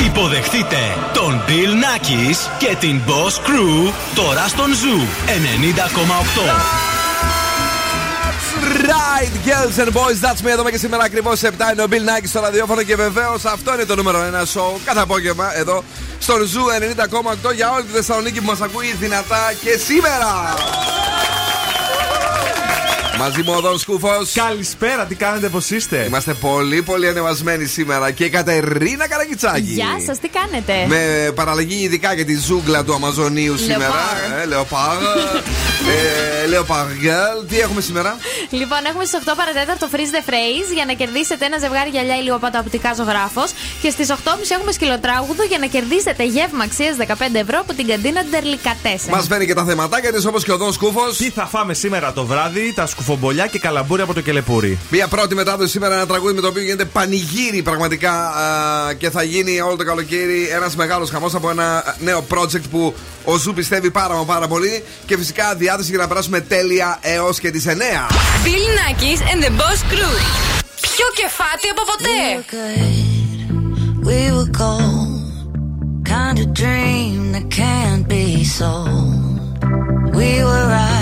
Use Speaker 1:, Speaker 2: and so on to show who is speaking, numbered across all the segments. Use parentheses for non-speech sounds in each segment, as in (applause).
Speaker 1: Υποδεχτείτε τον Bill Nakis και την Boss Crew τώρα στον Zoo 90,8
Speaker 2: right, girls and boys, that's me. Εδώ και σήμερα ακριβώς 7 είναι ο Bill Nakis στο ραδιόφωνο και βεβαίως αυτό είναι το νούμερο 1 show κάθε απόγευμα εδώ στο Zoo 90,8 για όλη τη Θεσσαλονίκη που μας ακούει δυνατά και σήμερα. Μαζί μου ο Δον Σκούφος.
Speaker 3: Καλησπέρα, τι κάνετε, πώς είστε;
Speaker 2: Είμαστε πολύ, πολύ ανεβασμένοι σήμερα. Και η Κατερίνα Καραγκιτσάκη.
Speaker 4: Γεια σας, τι κάνετε;
Speaker 2: Με παραλλαγή ειδικά για τη ζούγκλα του Αμαζονίου σήμερα. Λεωπάρ. Ε, Λεωπαργέλ. (laughs) Τι έχουμε σήμερα;
Speaker 4: Λοιπόν, έχουμε στις 8 παρατέταρτο freeze the phrase για να κερδίσετε ένα ζευγάρι γυαλιά ηλιοπάτα οπτικά ζωγράφος. Και στις 8.30 έχουμε σκυλοτράγουδο για να κερδίσετε γεύμα αξίας 15 ευρώ από την καντίνα Ντερλικατέσσα.
Speaker 2: Μας φαίνει και τα θεματάκια της όπως και ο Δον Σκούφος.
Speaker 3: Τι θα φάμε σήμερα το βράδυ, τα σκουφο κουφομπολιά και καλαμπούρι από το κελεπούρι.
Speaker 2: Μια πρώτη μετάδοση σήμερα, ένα τραγούδι με το οποίο γίνεται πανηγύρι πραγματικά α, και θα γίνει όλο το καλοκαίρι ένας μεγάλος χαμός από ένα νέο project που ο Zoo πιστεύει πάρα μα πάρα πολύ. Και φυσικά διάθεση για να περάσουμε τέλεια έως και τις 9.
Speaker 5: Bill Nakis and the Boss Crew. Πιο κεφάτοι από ποτέ.
Speaker 6: We were gold, kind of dream that can't be sold. We were right.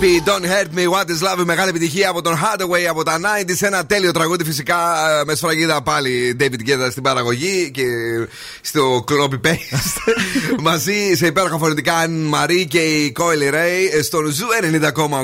Speaker 6: love? Baby, don't hurt me, what is love.
Speaker 2: Μεγάλη επιτυχία από τον Haddaway από τα 90s. Ένα τέλειο τραγούδι φυσικά ε, με σφραγίδα πάλι David Guetta στην παραγωγή και στο copy paste. (laughs) Μαζί σε υπέροχα φωνητικά Anne-Marie και η Coi Leray στον Zoo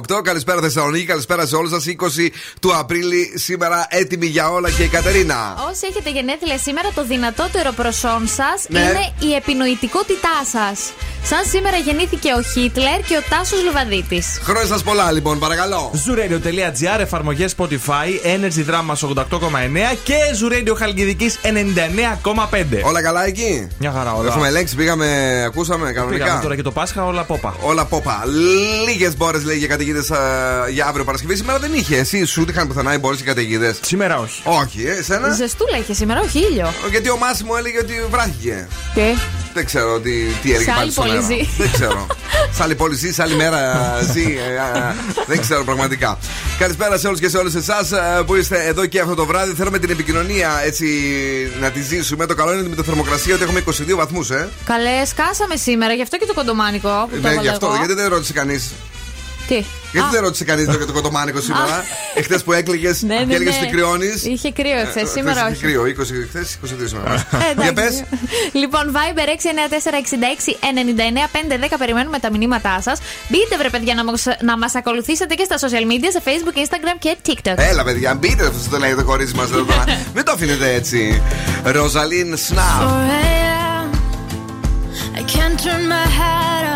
Speaker 2: 90,8. Καλησπέρα Θεσσαλονίκη, καλησπέρα σε όλους σας. 20 του Απρίλη σήμερα έτοιμη για όλα και η Κατερίνα.
Speaker 4: Όσοι έχετε γενέθλια σήμερα, το δυνατότερο προσόν σας
Speaker 2: Ναι.
Speaker 4: είναι η επινοητικότητά σας. Σαν σήμερα γεννήθηκε ο Χίτλερ και ο Τάσος Λιβαδίτη.
Speaker 2: Χρόνια σας πολλά λοιπόν, παρακαλώ.
Speaker 3: Zooradio.gr, εφαρμογές Spotify, Energy Drama 88,9 και Zooradio Χαλκιδικής 99,5.
Speaker 2: Όλα καλά εκεί;
Speaker 3: Μια χαρά, όλα.
Speaker 2: Έχουμε ελέγξει, πήγαμε, ακούσαμε κανονικά;
Speaker 3: Πήγαμε τώρα και το Πάσχα, όλα πόπα.
Speaker 2: Όλα πόπα. Λίγες μπόρες λέει για καταιγίδες για αύριο Παρασκευή. Σήμερα δεν είχε. Εσύ σου είχαν πουθενά οι μπόρες και καταιγίδες;
Speaker 3: Σήμερα όχι.
Speaker 2: Όχι, ε, εσένα;
Speaker 4: Ζεστούλα είχες σήμερα, όχι ήλιο.
Speaker 2: Γιατί ο Μάσιμο έλεγε ότι βράθηκε.
Speaker 4: Και;
Speaker 2: Δεν ξέρω τι, τι έλεγε
Speaker 4: Σε
Speaker 2: πάλι
Speaker 4: άλλη
Speaker 2: στο
Speaker 4: πόλη
Speaker 2: νερό.
Speaker 4: ζει.
Speaker 2: Δεν ξέρω. σε άλλη πόλη ζει, σε άλλη μέρα ζει. ε, α, δεν ξέρω πραγματικά. Καλησπέρα σε όλους και σε όλες εσάς που είστε εδώ και αυτό το βράδυ. Θέλουμε την επικοινωνία έτσι να τη ζήσουμε. Το καλό είναι με τη θερμοκρασία ότι έχουμε 22 βαθμούς, ε.
Speaker 4: καλές, σκάσαμε σήμερα, γι' αυτό και το κοντομάνικο που το
Speaker 2: Ναι,
Speaker 4: έβαλα
Speaker 2: γι' αυτό.
Speaker 4: εγώ.
Speaker 2: Γιατί δεν ρώτησε κανείς.
Speaker 4: Τι;
Speaker 2: Γιατί
Speaker 4: Α,
Speaker 2: δεν ρώτησε κανείς για το κοτομάνικο σήμερα; Εχθές που έκλειγε
Speaker 4: ναι, ναι,
Speaker 2: και έλεγες
Speaker 4: ναι.
Speaker 2: ότι κρυώνεις.
Speaker 4: Είχε κρύο εχθές,
Speaker 2: Ε,
Speaker 4: σήμερα
Speaker 2: χθες
Speaker 4: όχι.
Speaker 2: είχε κρύο, 20 χθε, 22 σήμερα.
Speaker 4: Ε,
Speaker 2: Για
Speaker 4: εντάξει.
Speaker 2: πες.
Speaker 4: Λοιπόν, Viber 694-66-99-510 περιμένουμε τα μηνύματά σας. Μπείτε, βρε παιδιά, να μας, να μας ακολουθήσετε και στα social media, σε Facebook, Instagram και TikTok.
Speaker 2: Έλα, παιδιά, μπείτε αυτό το λέει το κορίτσι μας εδώ τώρα. (laughs) Μην το αφήνετε έτσι. Ροζαλίν Σναπ.
Speaker 6: 4 a.m. I can't turn my head off.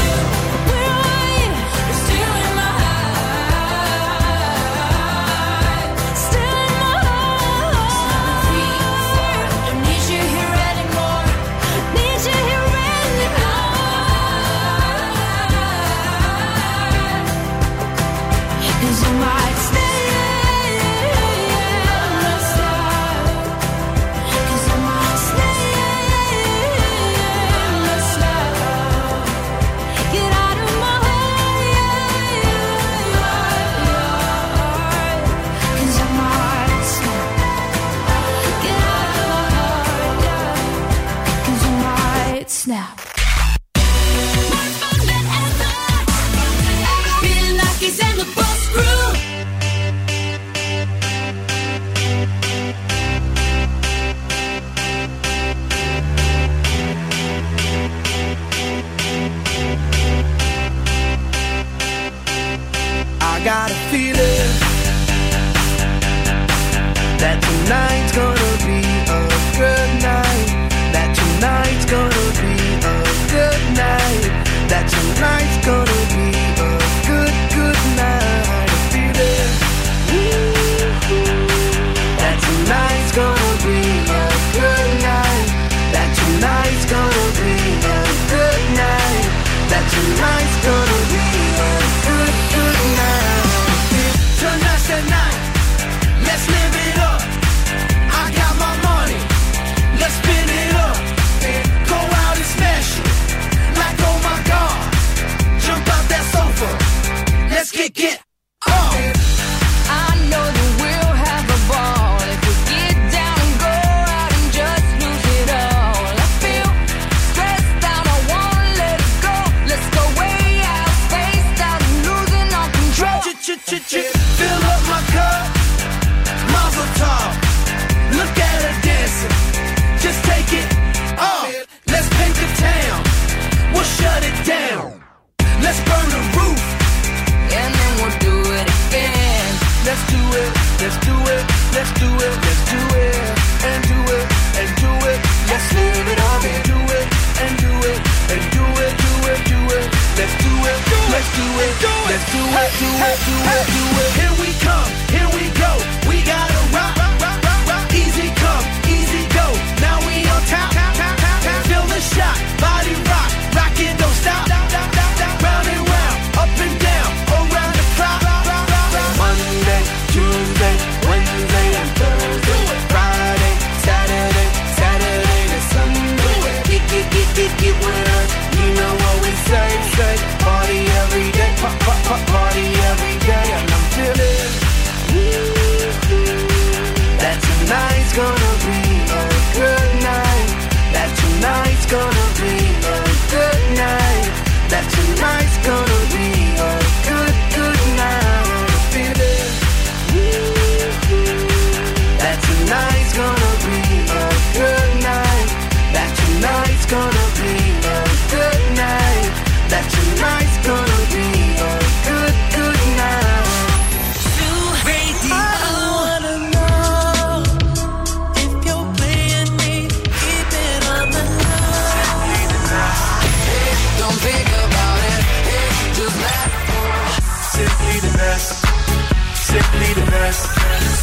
Speaker 7: be the best.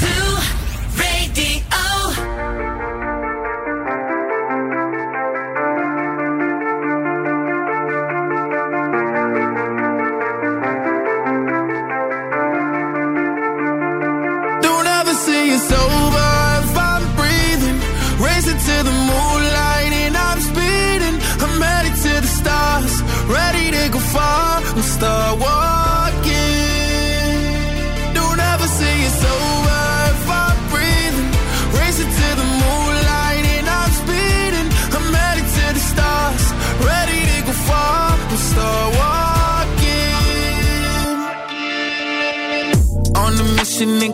Speaker 7: Two.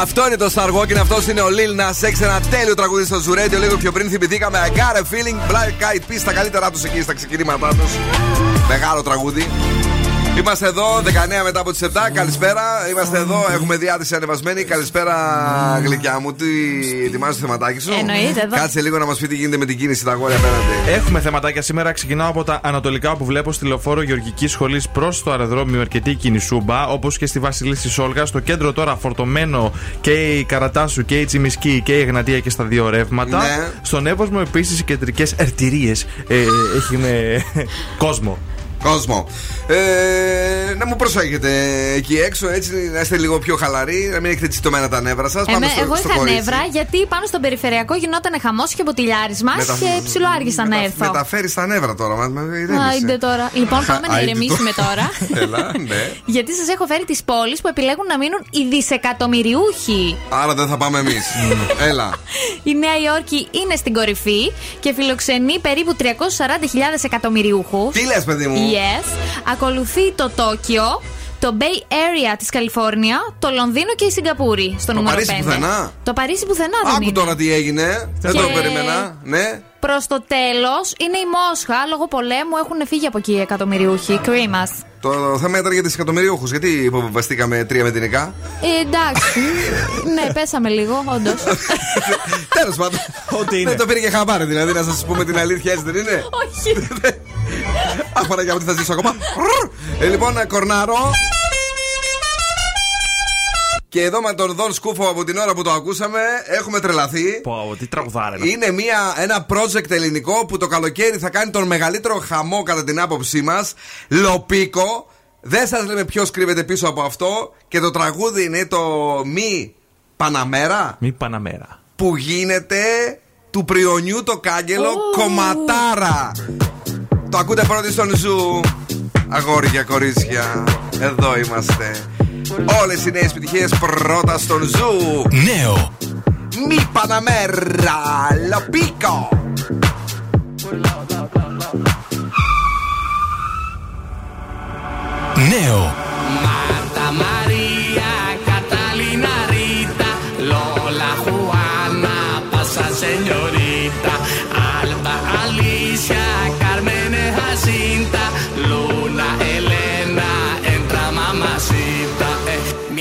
Speaker 2: Αυτό είναι το Star Walking, αυτός είναι ο Lil Nas X, ένα τέλειο τραγούδι στο Ζουρέντιο. Λίγο πιο πριν θυμηθήκαμε I got a feeling Black Eyed Peas, τα καλύτερά τους εκεί στα ξεκινήματά τους. Μεγάλο τραγούδι. Είμαστε εδώ, 19 μετά από τις 7. Καλησπέρα. Είμαστε εδώ, έχουμε διάθεση ανεβασμένη. Καλησπέρα, γλυκιά μου. Τι ετοιμάζεις το θεματάκι σου;
Speaker 4: Εννοείται, εδώ.
Speaker 2: Κάτσε λίγο να μας πει τι γίνεται με την κίνηση τα αγόρια απέναντι.
Speaker 3: Έχουμε θεματάκια σήμερα. Ξεκινάω από τα ανατολικά όπου βλέπω στη λεωφόρο Γεωργική Σχολής προς το αεροδρόμιο αρκετή κινησούμπα. Όπως και στη Βασιλίση Όλγα. Στο κέντρο τώρα φορτωμένο και η Καρατάσου και η Τσιμισκή και η Εγνατία και στα δύο ρεύματα.
Speaker 2: Ναι.
Speaker 3: Στον Εύωσμο επίσης οι κεντρικές αρτηρίες ε, έχουν ε, κόσμο.
Speaker 2: Κόσμο. Ε, να μου προσέχετε εκεί έξω, έτσι να είστε λίγο πιο χαλαροί, να μην έχετε τσιτωμένα τα νεύρα σας.
Speaker 4: Εμέ, εγώ είχα νεύρα γιατί πάνω στον περιφερειακό γινόταν χαμός και ποτηλιάρισμα
Speaker 2: Μετα-
Speaker 4: και ψηλό άργησα να έρθω.
Speaker 2: Μεταφέρεις τα νεύρα τώρα, μα μα ηρέμησε.
Speaker 4: Άιντε τώρα. Λοιπόν, πάμε να
Speaker 2: Άιντε
Speaker 4: ηρεμήσουμε τώρα. (laughs)
Speaker 2: Έλα, ναι.
Speaker 4: Γιατί σας έχω φέρει τις πόλεις που επιλέγουν να μείνουν οι δισεκατομμυριούχοι.
Speaker 2: Άρα δεν θα πάμε εμείς. (laughs) Έλα.
Speaker 4: Η Νέα Υόρκη είναι στην κορυφή και φιλοξενεί περίπου 340.000 εκατομμυριούχους.
Speaker 2: Τι λες, παιδί μου;
Speaker 4: Yes. Ακολουθεί το Τόκιο, το Bay Area της Καλιφόρνια, το Λονδίνο και η Σιγκαπούρη στο νούμερο
Speaker 2: Παρίσι
Speaker 4: 5.
Speaker 2: πουθενά;
Speaker 4: Το Παρίσι πουθενά δεν
Speaker 2: Άκου
Speaker 4: είναι.
Speaker 2: τώρα τι έγινε. Δεν το
Speaker 4: Και-
Speaker 2: περίμενα. Ναι.
Speaker 4: Προς το τέλος είναι η Μόσχα. Λόγω πολέμου έχουν φύγει από εκεί οι εκατομμυριούχοι. Κρίμα.
Speaker 2: Το θέμα ήταν για τις εκατομμυρίουχου. Γιατί υποβαστήκαμε τρία με την ΕΚΑ.
Speaker 4: Ε, εντάξει. (laughs) ναι, πέσαμε λίγο, όντως. (laughs)
Speaker 2: Τέλος πάντων.
Speaker 3: Ό,τι είναι.
Speaker 2: Δεν το πήρε και χαμπάρι, δηλαδή να σας πούμε την αλήθεια, έτσι δεν είναι;
Speaker 4: Όχι.
Speaker 2: Αχ, Παναγιά μου, τι θα ζήσω ακόμα. Ε, λοιπόν, κορνάρω. Και εδώ με τον Δον Σκούφο από την ώρα που το ακούσαμε έχουμε τρελαθεί.
Speaker 3: Πω, τι τραγουδάρα είναι.
Speaker 2: Είναι μια, ένα project ελληνικό που το καλοκαίρι θα κάνει τον μεγαλύτερο χαμό κατά την άποψή μας. Λοπίκο. Δεν σας λέμε ποιος κρύβεται πίσω από αυτό. Και το τραγούδι είναι το Μη Παναμέρα
Speaker 3: Μη Παναμέρα.
Speaker 2: που γίνεται του πριονιού το κάγκελο κομματάρα. Το ακούτε πρώτοι στον Zoo. Αγόρια, κορίτσια, εδώ είμαστε. Όλες οι νέες επιτυχίες πρώτα στον Zoo.
Speaker 1: Νέο.
Speaker 2: Μη Παναμέρα, Λοπίκο.
Speaker 1: Νέο.
Speaker 7: Marta, María,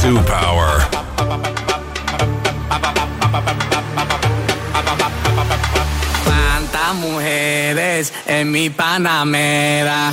Speaker 1: Sue Power.
Speaker 8: Cuántas mujeres en mi Panamera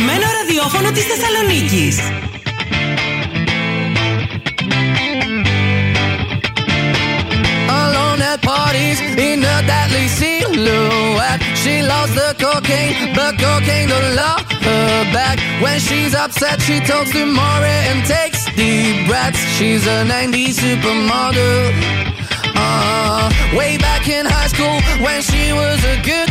Speaker 9: αγαπημένο ραδιόφωνο της Θεσσαλονίκης.
Speaker 8: alone at parties in a deadly silhouette. She loves the cocaine, but cocaine don't love her back. When she's upset, she talks to Maury and takes deep breaths. She's a 90s supermodel. Uh, way back in high school when she was a good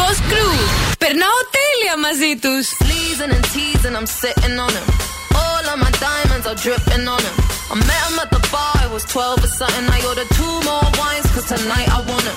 Speaker 9: Boss Crew. Περνάω τέλεια μαζί τους.
Speaker 10: Pleasing and teasing, I'm sitting on him. All of my diamonds are dripping on him. I met him at the bar, it was 12 or something. I ordered two more wines, cause tonight I want him.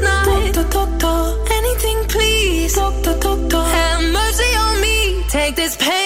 Speaker 10: night. Doctor, doctor, anything please. Doctor, doctor, have mercy on me. Take this pain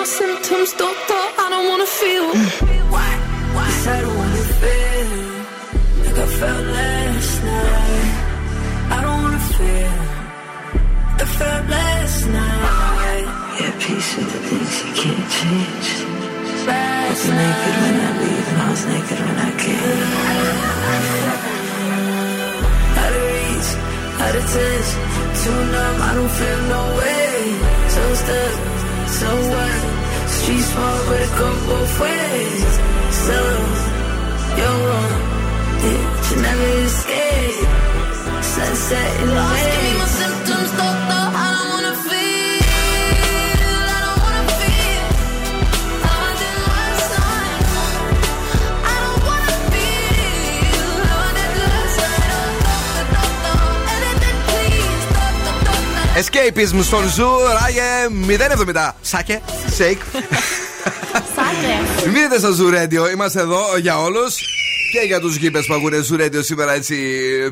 Speaker 10: my symptoms, doctor. I don't wanna feel. Mm. Why? Why? I don't wanna feel like I felt last night. I don't wanna feel like I felt last night. Yeah, peace with the things you can't change. I was naked when I leave and I was naked when I came. Out of reach, out of touch, too numb, I don't feel no way. So stuck, so what? Street small, but it go both ways. So, you're but you never escape. Sunset in the way. Give me my symptoms, doctor,
Speaker 2: Escapism στον Zoo, RAYE, 070 Shake, Shake. Μείνετε στο Zoo Radio, είμαστε εδώ για όλους. Και για τους γύπες που ακούνε Zoo Radio σήμερα έτσι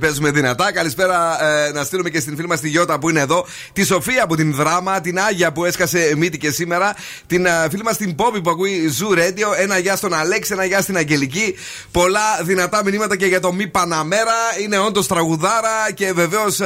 Speaker 2: παίζουμε δυνατά. Καλησπέρα ε, να στείλουμε και στην φίλη μας τη Γιώτα που είναι εδώ. Τη Σοφία από την Δράμα. Την Άγια που έσκασε μύτη και σήμερα. Την ε, φίλη μας την Πόπη που ακούει Zoo Radio. Ένα γεια στον Αλέξη, ένα γεια στην Αγγελική. Πολλά δυνατά μηνύματα και για το Μη Παναμέρα. Είναι όντως τραγουδάρα και βεβαίως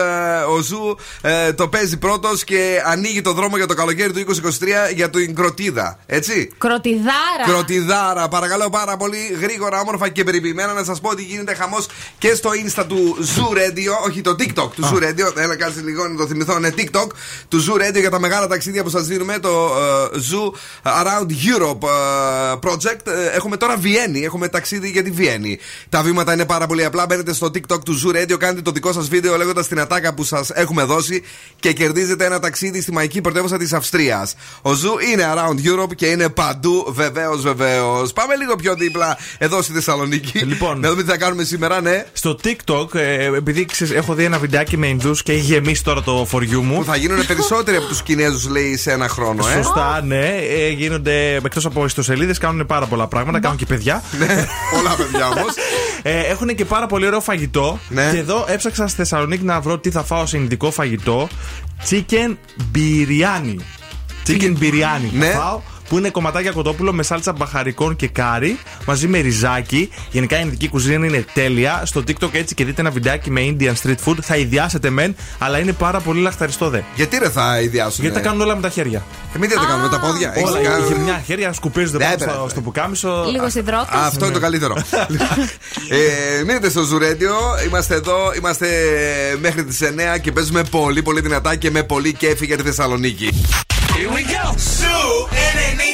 Speaker 2: ο Zoo ε, το παίζει πρώτος και ανοίγει το δρόμο για το καλοκαίρι του 2023 για την κροτίδα. Έτσι.
Speaker 4: Κροτιδάρα.
Speaker 2: Κροτιδάρα. Παρακαλώ πάρα πολύ γρήγορα, όμορφα και περιποιημένα να σας πω ότι γίνεται χαμός και στο insta του Zoo Radio, όχι το TikTok του Zoo Radio. Έλα, κάτσε λίγο να το θυμηθώ. Είναι TikTok του Zoo Radio για τα μεγάλα ταξίδια που σας δίνουμε. Το ε, Zoo Around Europe ε, Project. Ε, έχουμε τώρα Βιέννη. Έχουμε ταξίδι για τη Βιέννη. Τα βήματα είναι πάρα πολύ απλά. Μπαίνετε στο TikTok του Zoo Radio, κάνετε το δικό σας βίντεο λέγοντας την ατάκα που σας έχουμε δώσει και κερδίζετε ένα ταξίδι στη μαϊκή πρωτεύουσα της Αυστρίας. Ο Zoo είναι Around Europe και είναι παντού, βεβαίως, βεβαίως. Πάμε λίγο πιο δίπλα εδώ στη Θεσσαλονίκη.
Speaker 3: Λοιπόν.
Speaker 2: να δούμε τι θα κάνουμε σήμερα, ναι.
Speaker 3: Στο TikTok, ε, επειδή ξέρεις, έχω δει ένα βιντεάκι με Ινδούς και έχει γεμίσει τώρα το φοριού μου.
Speaker 2: Που θα γίνουν περισσότεροι από τους Κινέζους, λέει, σε ένα χρόνο, ε.
Speaker 3: Σωστά, ναι. Ε, γίνονται εκτός από ιστοσελίδες, κάνουν πάρα πολλά πράγματα. Κάνουν και παιδιά.
Speaker 2: Ναι, πολλά παιδιά όμως. (laughs)
Speaker 3: Ε, έχουν και πάρα πολύ ωραίο φαγητό.
Speaker 2: Ναι.
Speaker 3: Και εδώ έψαξα στη Θεσσαλονίκη να βρω τι θα φάω σε ειδικό φαγητό. Chicken biryani. Chicken biryani.
Speaker 2: Ναι.
Speaker 3: Θα φάω που είναι κομματάκια κοτόπουλο με σάλτσα μπαχαρικών και κάρι μαζί με ριζάκι. Γενικά η ειδική κουζίνα είναι τέλεια. Στο TikTok έτσι και δείτε ένα βιντεάκι με Indian street food. Θα ιδιάσετε μεν, αλλά είναι πάρα πολύ λαχταριστό δε.
Speaker 2: Γιατί ρε θα ιδιάσουν.
Speaker 3: Γιατί τα κάνουν όλα με τα χέρια.
Speaker 2: Εμεί δεν τα κάνουμε με τα πόδια. Έχεις
Speaker 3: Όλα.
Speaker 2: κάνει-
Speaker 3: Είχε μια χέρια, σκουπίζονται
Speaker 2: Ναι,
Speaker 3: πάνω
Speaker 2: ρε,
Speaker 3: στο,
Speaker 2: ρε.
Speaker 3: στο πουκάμισο.
Speaker 4: Λίγο υδρότα.
Speaker 2: Α, Αυτό είναι το καλύτερο. (laughs) ε, μείνετε στο Ζουρέντιο. Είμαστε εδώ, είμαστε μέχρι τις 9 και παίζουμε πολύ πολύ δυνατά και με πολύ κέφι για τη Θεσσαλονίκη.
Speaker 7: Here we go.
Speaker 6: Sue and Anita.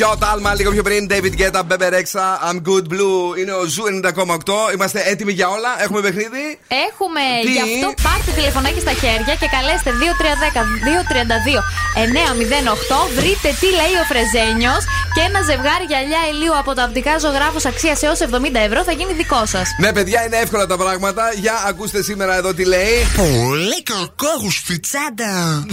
Speaker 2: Κογιώτα, άλμα λίγο πιο πριν. David Guetta, Bebe Rexha, I'm Good Blue. Είναι ο Zoo 90,8. Είμαστε έτοιμοι για όλα. Έχουμε παιχνίδι.
Speaker 4: Έχουμε
Speaker 2: Τι;
Speaker 4: γι' αυτό πάρτε τηλεφωνάκι στα χέρια και καλέστε 2310-232-908. Βρείτε τι λέει ο Φρεζένιος και ένα ζευγάρι γυαλιά ηλίου από το οπτικά ζωγράφο αξίας έως 70 ευρώ θα γίνει δικό σας.
Speaker 2: Ναι, παιδιά, είναι εύκολα τα πράγματα. Για ακούστε σήμερα εδώ τι λέει.
Speaker 11: Πολύ κακόγουστη τσάντα.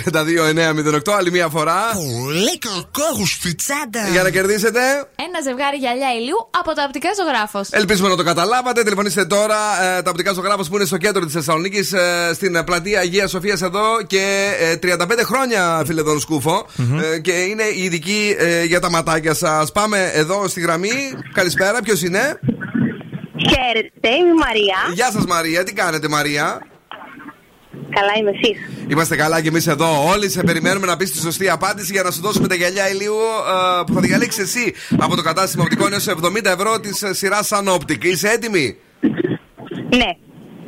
Speaker 2: 2-3-10-2-32-908. Άλλη μία φορά.
Speaker 11: Πολύ κακόγουστη τσάντα.
Speaker 2: Για να κερδίσετε.
Speaker 4: Ένα ζευγάρι γυαλιά ηλίου από το οπτικά ζωγράφο.
Speaker 2: Ελπίζουμε να το καταλάβατε. Τηλεφωνήστε τώρα ε, τα οπτικά ζωγράφο που είναι στο κέντρο της Θεσσαλονίκης, ε, στην πλατεία Αγίας Σοφίας εδώ και ε, 35 χρόνια, φίλε τον σκουφο Ε, και είναι η ειδική ε, για τα ματάκια σας. Πάμε εδώ στη γραμμή. Καλησπέρα, ποιος είναι;
Speaker 12: Χαίρετε, είμαι η Μαρία.
Speaker 2: Γεια σας, Μαρία. Τι κάνετε, Μαρία;
Speaker 12: Καλά είμαι εσείς.
Speaker 2: Είμαστε καλά και εμείς εδώ. Όλοι σε περιμένουμε να πεις τη σωστή απάντηση για να σου δώσουμε τα γυαλιά ηλίου ε, που θα διαλέξεις εσύ από το κατάστημα οπτικών έως 70 ευρώ της σειράς Sunoptic. Είσαι έτοιμη;
Speaker 12: Ναι.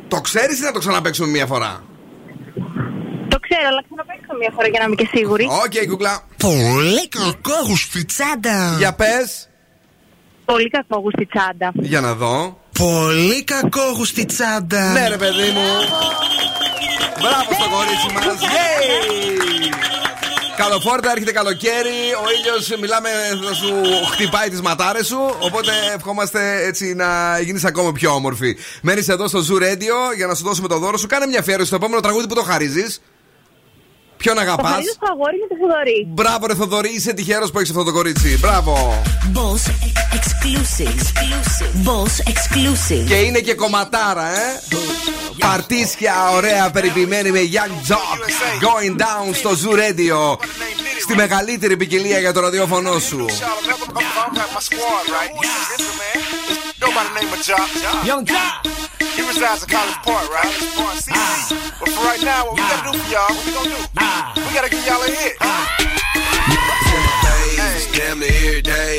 Speaker 2: Το ξέρεις ή να το ξαναπαίξουμε μία φορά;
Speaker 12: Το ξέρω, αλλά ξαναπαίξ' το μια φορά για να είμαι και σίγουρη.
Speaker 2: Οκ, κουκλά.
Speaker 11: Πολύ κακόγουστη τσάντα.
Speaker 2: Για πες.
Speaker 12: Πολύ κακόγουστη τσάντα.
Speaker 2: Για να δω.
Speaker 11: Πολύ κακόγουστη τσάντα.
Speaker 2: Ναι, ρε παιδί μου. Μπράβο στο κορίτσι μας. Καλοφόρτα, έρχεται καλοκαίρι. Ο ήλιος, μιλάμε, θα σου χτυπάει τις ματάρες σου. Οπότε ευχόμαστε έτσι να γίνεις ακόμα πιο όμορφη. Μένεις εδώ στο Zoo Radio για να σου δώσουμε το δώρο σου. Κάνε μια αφιέρωση στο επόμενο τραγούδι που το χαρίζεις. Ποιον
Speaker 12: Το
Speaker 2: αγαπάς;
Speaker 12: χαρίζω στο αγόρι μου το Θοδωρή.
Speaker 2: Μπράβο, ρε Θοδωρή, είσαι τυχερός που έχεις αυτό το κορίτσι. Μπράβο.
Speaker 13: Boss exclusive. Boss exclusive.
Speaker 2: Και είναι και κομματάρα, ε. Παρτίσια ωραία περιποιημένη με Young Jock Going down στο Zoo Radio Στη μεγαλύτερη ποικιλία για το ραδιόφωνο σου
Speaker 14: Go by the name of Jock. Young Jock. He resides in College Park, right? Park City. But for right now, what we gotta do for y'all, what we gonna do? We gotta give y'all a hit.
Speaker 15: Damn near every day.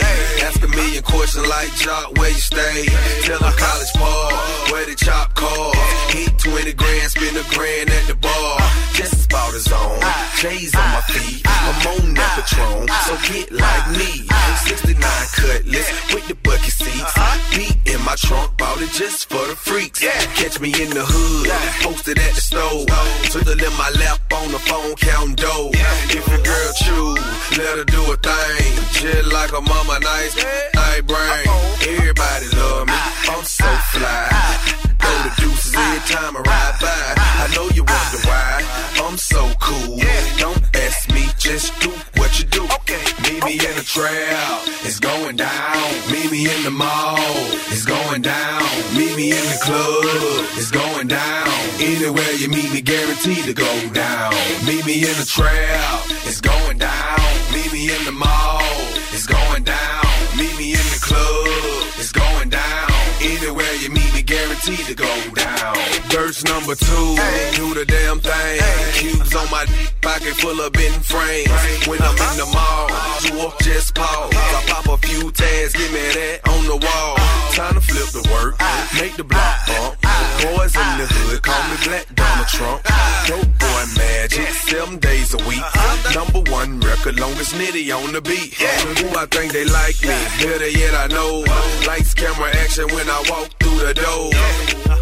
Speaker 15: Ask a million questions like Jock, where you stay? Tell them college ball, where the chop call. Hit 20 grand, spend a grand at the bar. Just about his own. J's on my feet. I'm on that Patron, so get like me. 69 cutlass with the bucket seats. Beat in my trunk, bought it just for the freaks. Catch me in the hood, posted at the store. Twiddle in my lap on the phone, counting dough. If your girl choose, let her do a thing. Just like a mama, nice, nice brain. Everybody love me, I'm so fly. Throw the deuces every time I ride by. I know you wonder why I'm so cool. Don't ask me, just do what you do. Meet me in the trail, it's going down. Meet me in the mall, it's going down. Meet me in the club, it's going down. Anywhere you meet me, guaranteed to go down. Meet me in the trail, it's going down. Meet me in the mall, down. Guaranteed to go down. Verse number two, do the damn thing. Cubes on my pocket full of bent frames. When I'm in the mall, you up just pause. I pop a few tags, give me that on the wall. Time to flip the work, make the block bump. Boys in the hood call me Black Donald Trump. Dope boy magic, seven days a week. Number one record, longest nitty on the beat. Who I think they like me, better yet I know. Lights, camera, action when I walk through the door.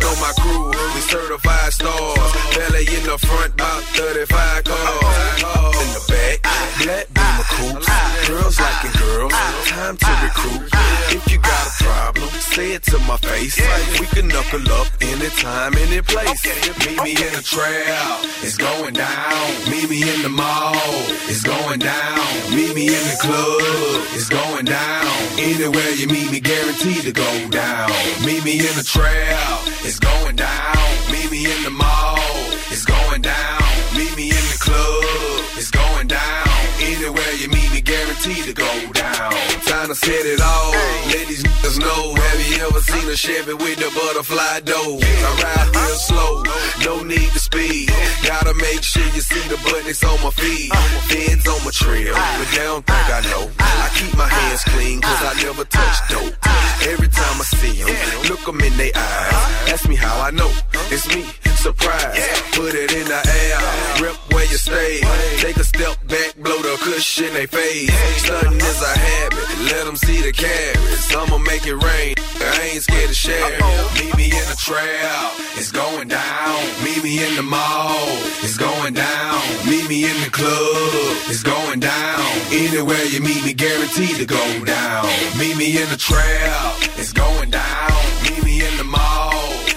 Speaker 15: Know my crew, we certified stars. Belly in the front, about 35 cars. In the back, black coops. Girls liking girls, time to recruit. If you got a problem, say it to my face. We can knuckle up anytime, any place. Meet me in the trail, it's going down. Meet me in the mall, it's going down. Meet me in the club, it's going down. Anywhere you meet me, guaranteed to go down. Meet me in the trail, it's going down. Meet me in the mall, it's going down. Meet me in the club, it's going down. Anywhere you meet me, guaranteed to go down. Time to set it all. Let these niggas know. Have you ever seen a Chevy with the butterfly door? I ride real slow, no need to speed. Gotta make sure you see the buttons on my feet. Feds on my trail, but they don't think I know. I keep my hands clean, cause I never touch dope. Every time I see them, look them in their eyes. Ask me how I know. It's me, surprise. Put it in the air, rip where you stay. Take a step back, blow the cushion they face. Stunning is a habit, let them see the carrots. I'ma make it rain, I ain't scared to share. Meet me in the trail, it's going down. Meet me in the the mall, it's going down. Meet me in the club, it's going down. Anywhere you meet me, guaranteed to go down. Meet me in the trap, it's going down. Meet me in the mall,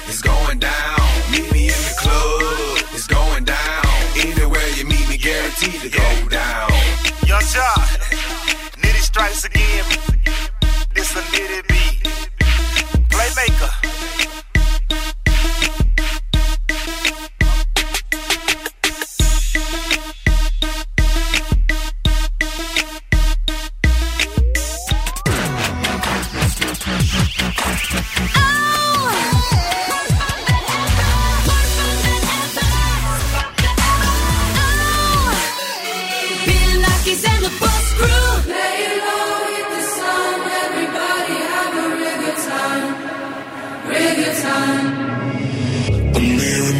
Speaker 15: it's going down. Meet me in the club, it's going down. Anywhere you meet me, guaranteed to go down.
Speaker 14: Young Jock, Nitty strikes again. This a Nitty beat. Playmaker.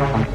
Speaker 2: Running,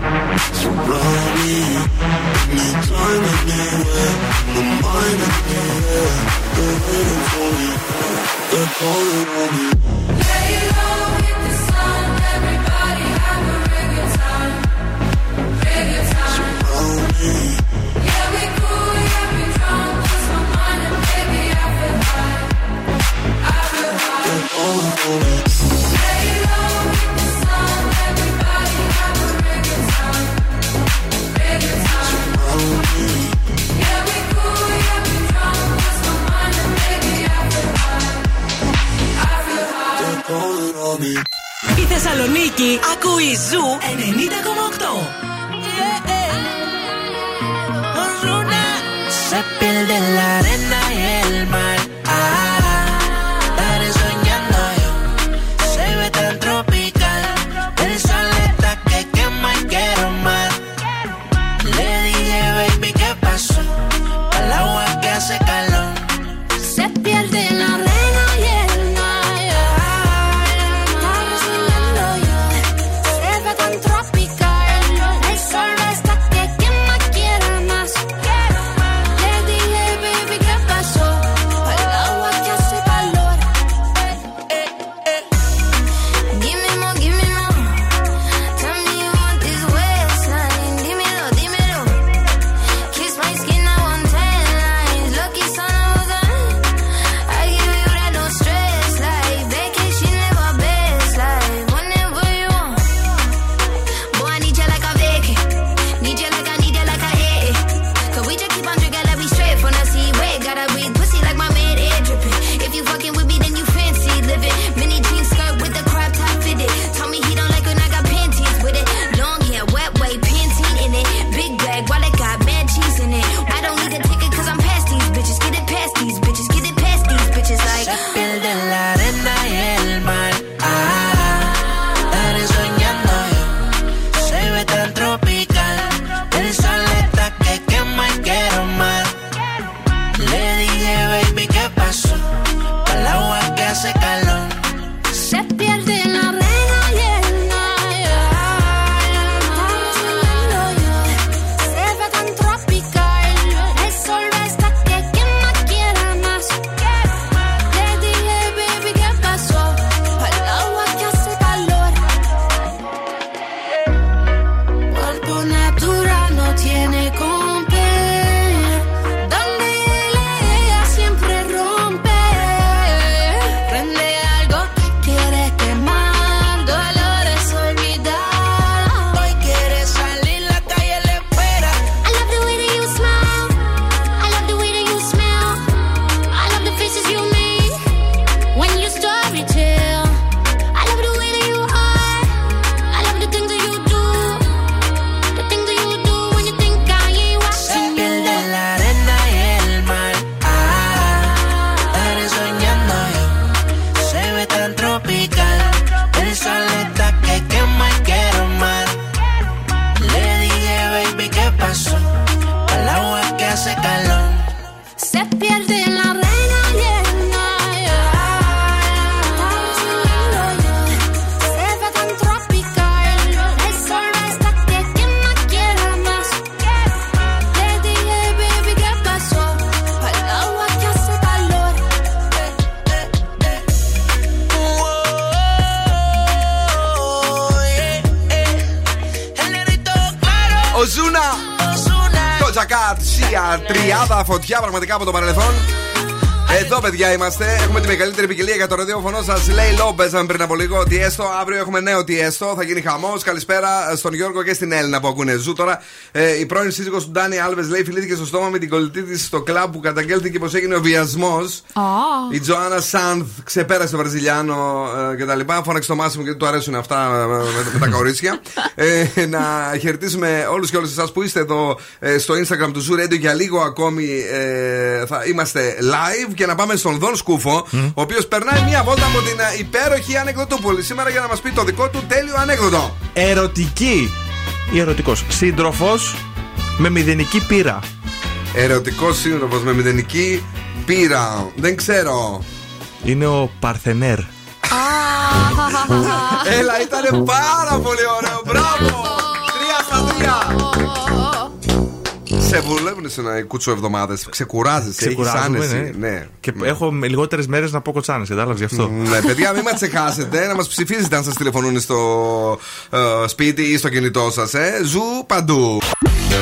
Speaker 2: από το παρελθόν. Εδώ, παιδιά, είμαστε. Έχουμε τη μεγαλύτερη ποικιλία για το ραδιόφωνο σας. Lay Low, παίζαμε πριν από λίγο Tiësto. Αύριο έχουμε νέο Tiësto. Θα γίνει χαμός. Καλησπέρα στον Γιώργο και στην Έλενα που ακούνε. Zoo τώρα. Ε, η πρώην σύζυγος του Ντάνι Άλβες λέει φιλήθηκε στο στόμα με την κολλητή της στο κλαμπ που καταγγέλθηκε πως έγινε ο βιασμός. Η Τζοάννα Σάνθ ξεπέρασε το Βραζιλιάνο ε, κτλ. Φώναξε το Μάσιμο γιατί του αρέσουν αυτά ε, με, με τα κορίτσια. Ε, να χαιρετήσουμε όλους και όλες εσάς που είστε εδώ ε, στο Instagram του Zoo Radio για λίγο ακόμη. Ε, θα είμαστε live και να πάμε στον Δον Σκούφο, ο οποίος περνάει μία βόλτα από την ε, υπέροχη Ανεκδοτούπολη σήμερα για να μας πει το δικό του τέλειο ανέκδοτο.
Speaker 3: Ερωτική ή ερωτικός; Σύντροφος με μηδενική πείρα.
Speaker 2: Ερωτικός σύντροφος με μηδενική πείρα. Δεν ξέρω.
Speaker 3: Είναι ο Παρθενέρ.
Speaker 2: Έλα, ήταν πάρα πολύ ωραίο. Μπράβο! Τρία στα τρία. Σε βουλεύουν σε ένα κούτσο εβδομάδες. Ξεκουράζει, έχεις
Speaker 3: Ξεκουράζομαι,
Speaker 2: άνεση.
Speaker 3: ναι.
Speaker 2: Ναι.
Speaker 3: Και έχω λιγότερες μέρες να πω κοτσάνες, κατάλαβες γι' αυτό.
Speaker 2: Ναι, παιδιά, μην μας ξεχάσετε να μας ψηφίζετε αν σας τηλεφωνούν στο ε, σπίτι ή στο κινητό σας. Ε. Zoo παντού.
Speaker 1: Και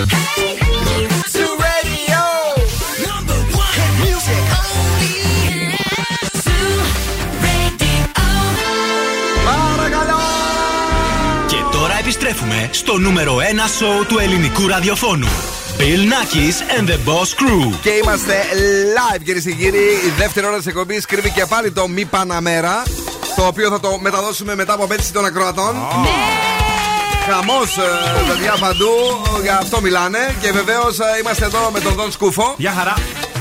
Speaker 1: επιστρέφουμε στο νούμερο 1 σόου του ελληνικού ραδιοφώνου. Bill Nackis and the Boss Crew.
Speaker 2: Και είμαστε live, κυρίες και κύριοι. Η δεύτερη ώρα της εκπομπής κρύβει και πάλι το μη Παναμέρα. Το οποίο θα το μεταδώσουμε μετά από απέτηση των ακροατών. Χαμός, παιδιά παντού, για αυτό μιλάνε. Και βεβαίως είμαστε εδώ με τον Δον Σκούφο.
Speaker 3: Γεια χαρά.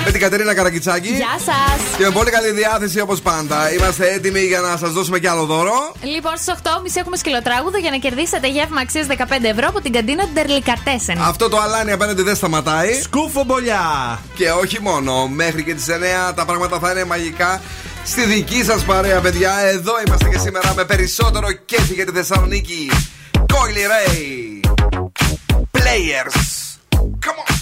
Speaker 2: Με την Κατερίνα Καρακιτσάκη.
Speaker 4: Γεια σας.
Speaker 2: Και με πολύ καλή διάθεση όπως πάντα. Είμαστε έτοιμοι για να σας δώσουμε και άλλο δώρο.
Speaker 4: Λοιπόν, στις 8.30 έχουμε σκυλοτράγουδο για να κερδίσετε γεύμα αξίας 15 ευρώ από την καντίνα Ντερλικαρτέσεν.
Speaker 2: Αυτό το αλάνι απέναντι δεν σταματάει.
Speaker 3: Σκούφο μπολιά!
Speaker 2: Και όχι μόνο, μέχρι και τις 9 τα πράγματα θα είναι μαγικά. Στη δική σας παρέα, παιδιά, εδώ είμαστε και σήμερα με περισσότερο κέφι για τη Θεσσαλονίκη. Coily Ray. Players. Come on.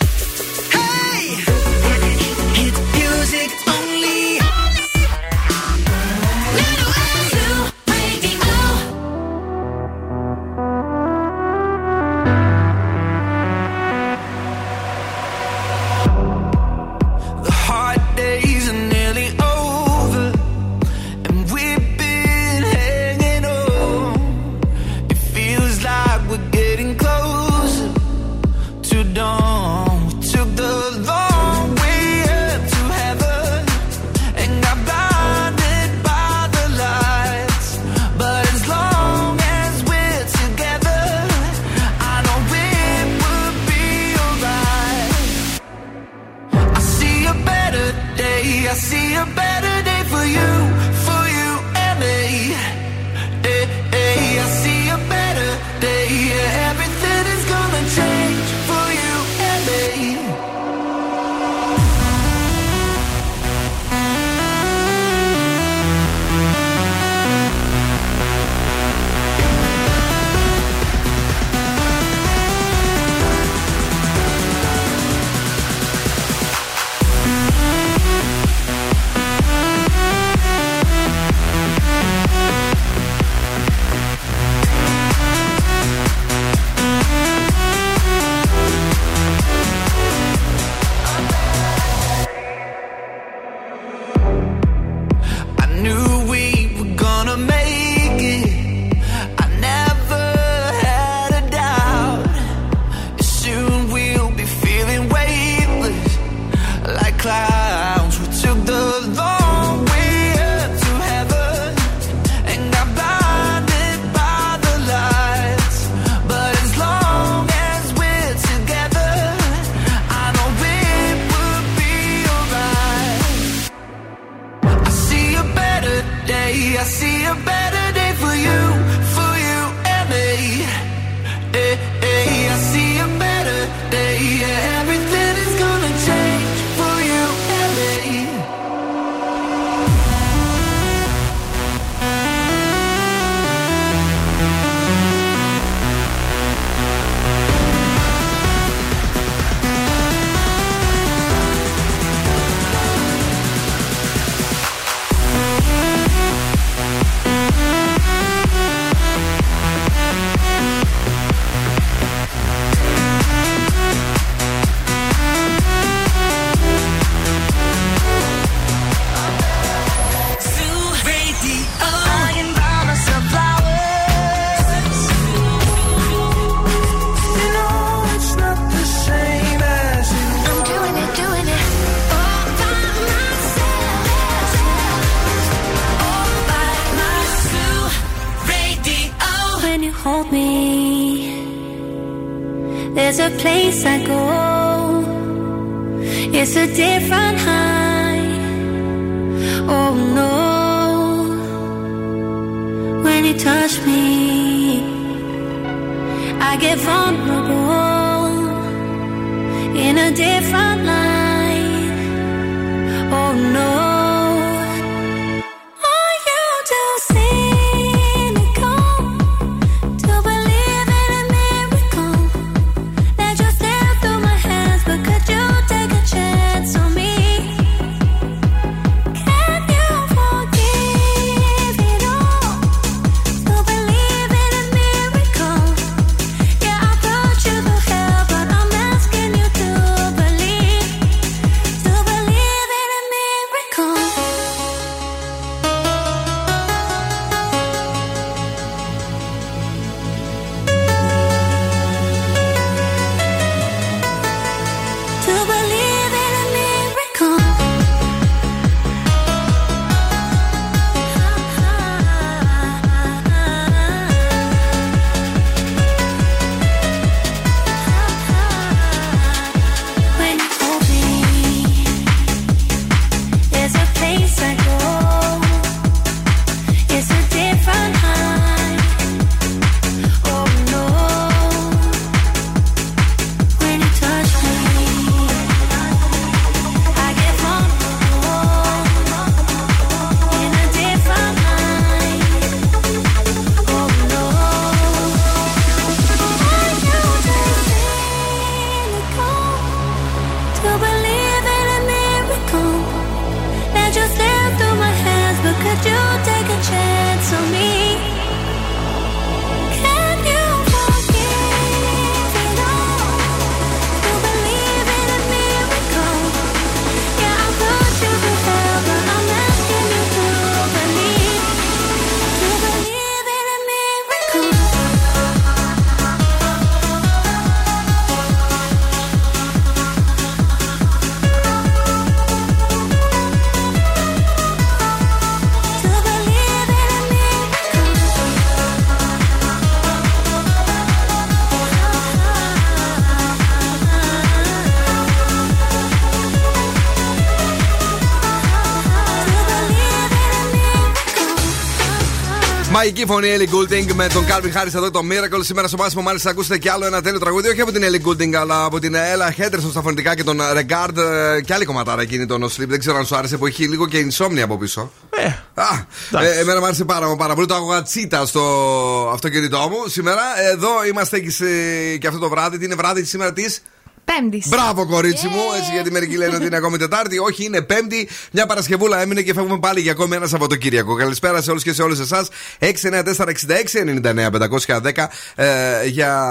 Speaker 16: Hey,
Speaker 17: hit music in a different light.
Speaker 2: Μαγική φωνή Ellie Goulding με τον Calvin Harris εδώ το Miracle. Σήμερα στο μάσιμο μάλιστα ακούσετε και άλλο ένα τέλειο τραγούδι. Όχι από την Ellie Goulding, αλλά από την Ella Henderson στα φωνητικά και τον Regard. ε, Και άλλη κομματάρα εκείνη το No Sleep. Δεν ξέρω αν σου άρεσε που έχει λίγο και insomnia από πίσω.
Speaker 3: Ε,
Speaker 2: Α, ε, εμένα μου άρεσε πάρα, πάρα πολύ. Το άκουγα τσίτα στο αυτοκίνητό μου. Σήμερα εδώ είμαστε και, σε- και αυτό το βράδυ. Τι είναι βράδυ σήμερα της.
Speaker 4: Πέμπτης.
Speaker 2: Μπράβο, κορίτσι μου. Έτσι, γιατί μερικοί λένε ότι είναι ακόμη Τετάρτη. Όχι, είναι Πέμπτη. Μια Παρασκευούλα έμεινε και φεύγουμε πάλι για ακόμη ένα Σαββατοκύριακο. Καλησπέρα σε όλους και σε όλες εσάς. 694-66-99-510 ε, για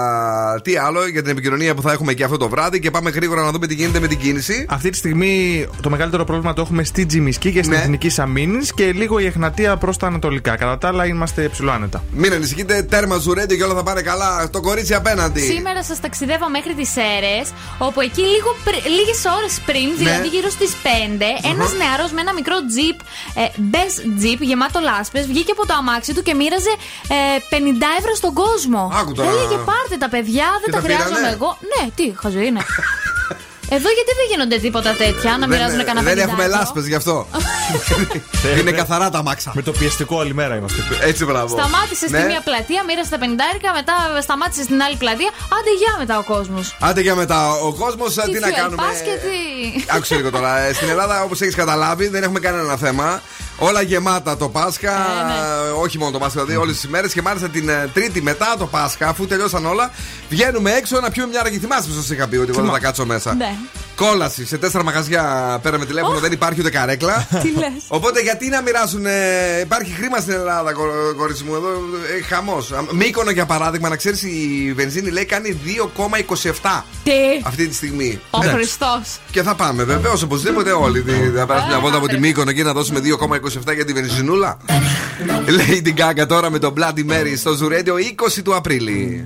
Speaker 2: τι άλλο, για την επικοινωνία που θα έχουμε και αυτό το βράδυ. Και πάμε γρήγορα να δούμε τι γίνεται με την κίνηση.
Speaker 3: Αυτή τη στιγμή το μεγαλύτερο πρόβλημα το έχουμε στη Τζιμισκή και στην
Speaker 2: Ναι.
Speaker 3: Εθνική Αμήνη και λίγο η Εχνατία προς τα Ανατολικά. Κατά τα άλλα είμαστε ψηλό άνετα.
Speaker 2: Μην ανησυχείτε, τέρμα ζουρέντι και όλα θα πάνε καλά. Το κορίτσι απέναντι.
Speaker 4: Σήμερα σας ταξιδεύω μέχρι τις Σέρε, όπου εκεί λίγο λίγες ώρες πριν,
Speaker 2: Ναι.
Speaker 4: δηλαδή γύρω στις 5, ένας νεαρός με ένα μικρό τζιπ, ε, μπες τζιπ γεμάτο λάσπες, βγήκε από το αμάξι του και μοίραζε ε, 50 ευρώ στον κόσμο.
Speaker 2: Άκου τώρα.
Speaker 4: Έλεγε πάρτε τα παιδιά, δεν
Speaker 2: Και
Speaker 4: τα
Speaker 2: τα
Speaker 4: χρειάζομαι
Speaker 2: πήρανε;
Speaker 4: εγώ. Ναι, τι, χαζό είναι. (laughs) Εδώ γιατί δεν γίνονται τίποτα τέτοια, να μοιράζουν
Speaker 2: δεν,
Speaker 4: κανένα
Speaker 2: δεν
Speaker 4: πενιντάρικο.
Speaker 2: έχουμε λάσπες γι' αυτό. (laughs) είναι καθαρά τα μάξα.
Speaker 3: Με το πιεστικό όλη μέρα είμαστε.
Speaker 2: Έτσι, μπράβο.
Speaker 4: Σταμάτησες στη
Speaker 2: Ναι.
Speaker 4: μία πλατεία, μοίρασε τα 50 μετά σταμάτησες στην άλλη πλατεία. Άντε γεια μετά ο κόσμος.
Speaker 2: Άντε για μετά. Ο κόσμος, τι να κάνουμε;
Speaker 4: και τι;
Speaker 2: Άκουσε λίγο τώρα. Ε, Στην Ελλάδα, όπως έχεις καταλάβει, δεν έχουμε κανένα θέμα. Όλα γεμάτα το Πάσχα. Όχι μόνο το Πάσχα, δηλαδή όλες τις ημέρε. Και μάλιστα την ε, Τρίτη μετά το Πάσχα, αφού τελειώσαν όλα, βγαίνουμε έξω να πιούμε μια ραγή. Θυμάσαι που σας είχα πει ότι εγώ δεν θα κάτσω μέσα;
Speaker 4: Ναι.
Speaker 2: Κόλαση σε τέσσερα μαγαζιά πέραμε τηλέφωνο, δεν υπάρχει ούτε καρέκλα. (laughs)
Speaker 4: Τι λες.
Speaker 2: Οπότε γιατί να μοιράσουν. ε, υπάρχει χρήμα στην Ελλάδα, κο- κορίτσι μου. Εδώ ε, χαμός. Μήκονο για παράδειγμα, να ξέρεις, η βενζίνη λέει κάνει 2,27
Speaker 4: Τι;
Speaker 2: αυτή τη στιγμή.
Speaker 4: Ο
Speaker 2: Ναι.
Speaker 4: Χριστός.
Speaker 2: Και θα πάμε βεβαίως οπωσδήποτε όλοι. Τι- Θα περάσουμε μια βόλτα από τη Μύκονο εκεί να δώσουμε 2,27 για τη βενζινούλα. Λέει την Gaga τώρα με τον Bloody Mary στο Ζουρέντιο 20 του Απρίλη.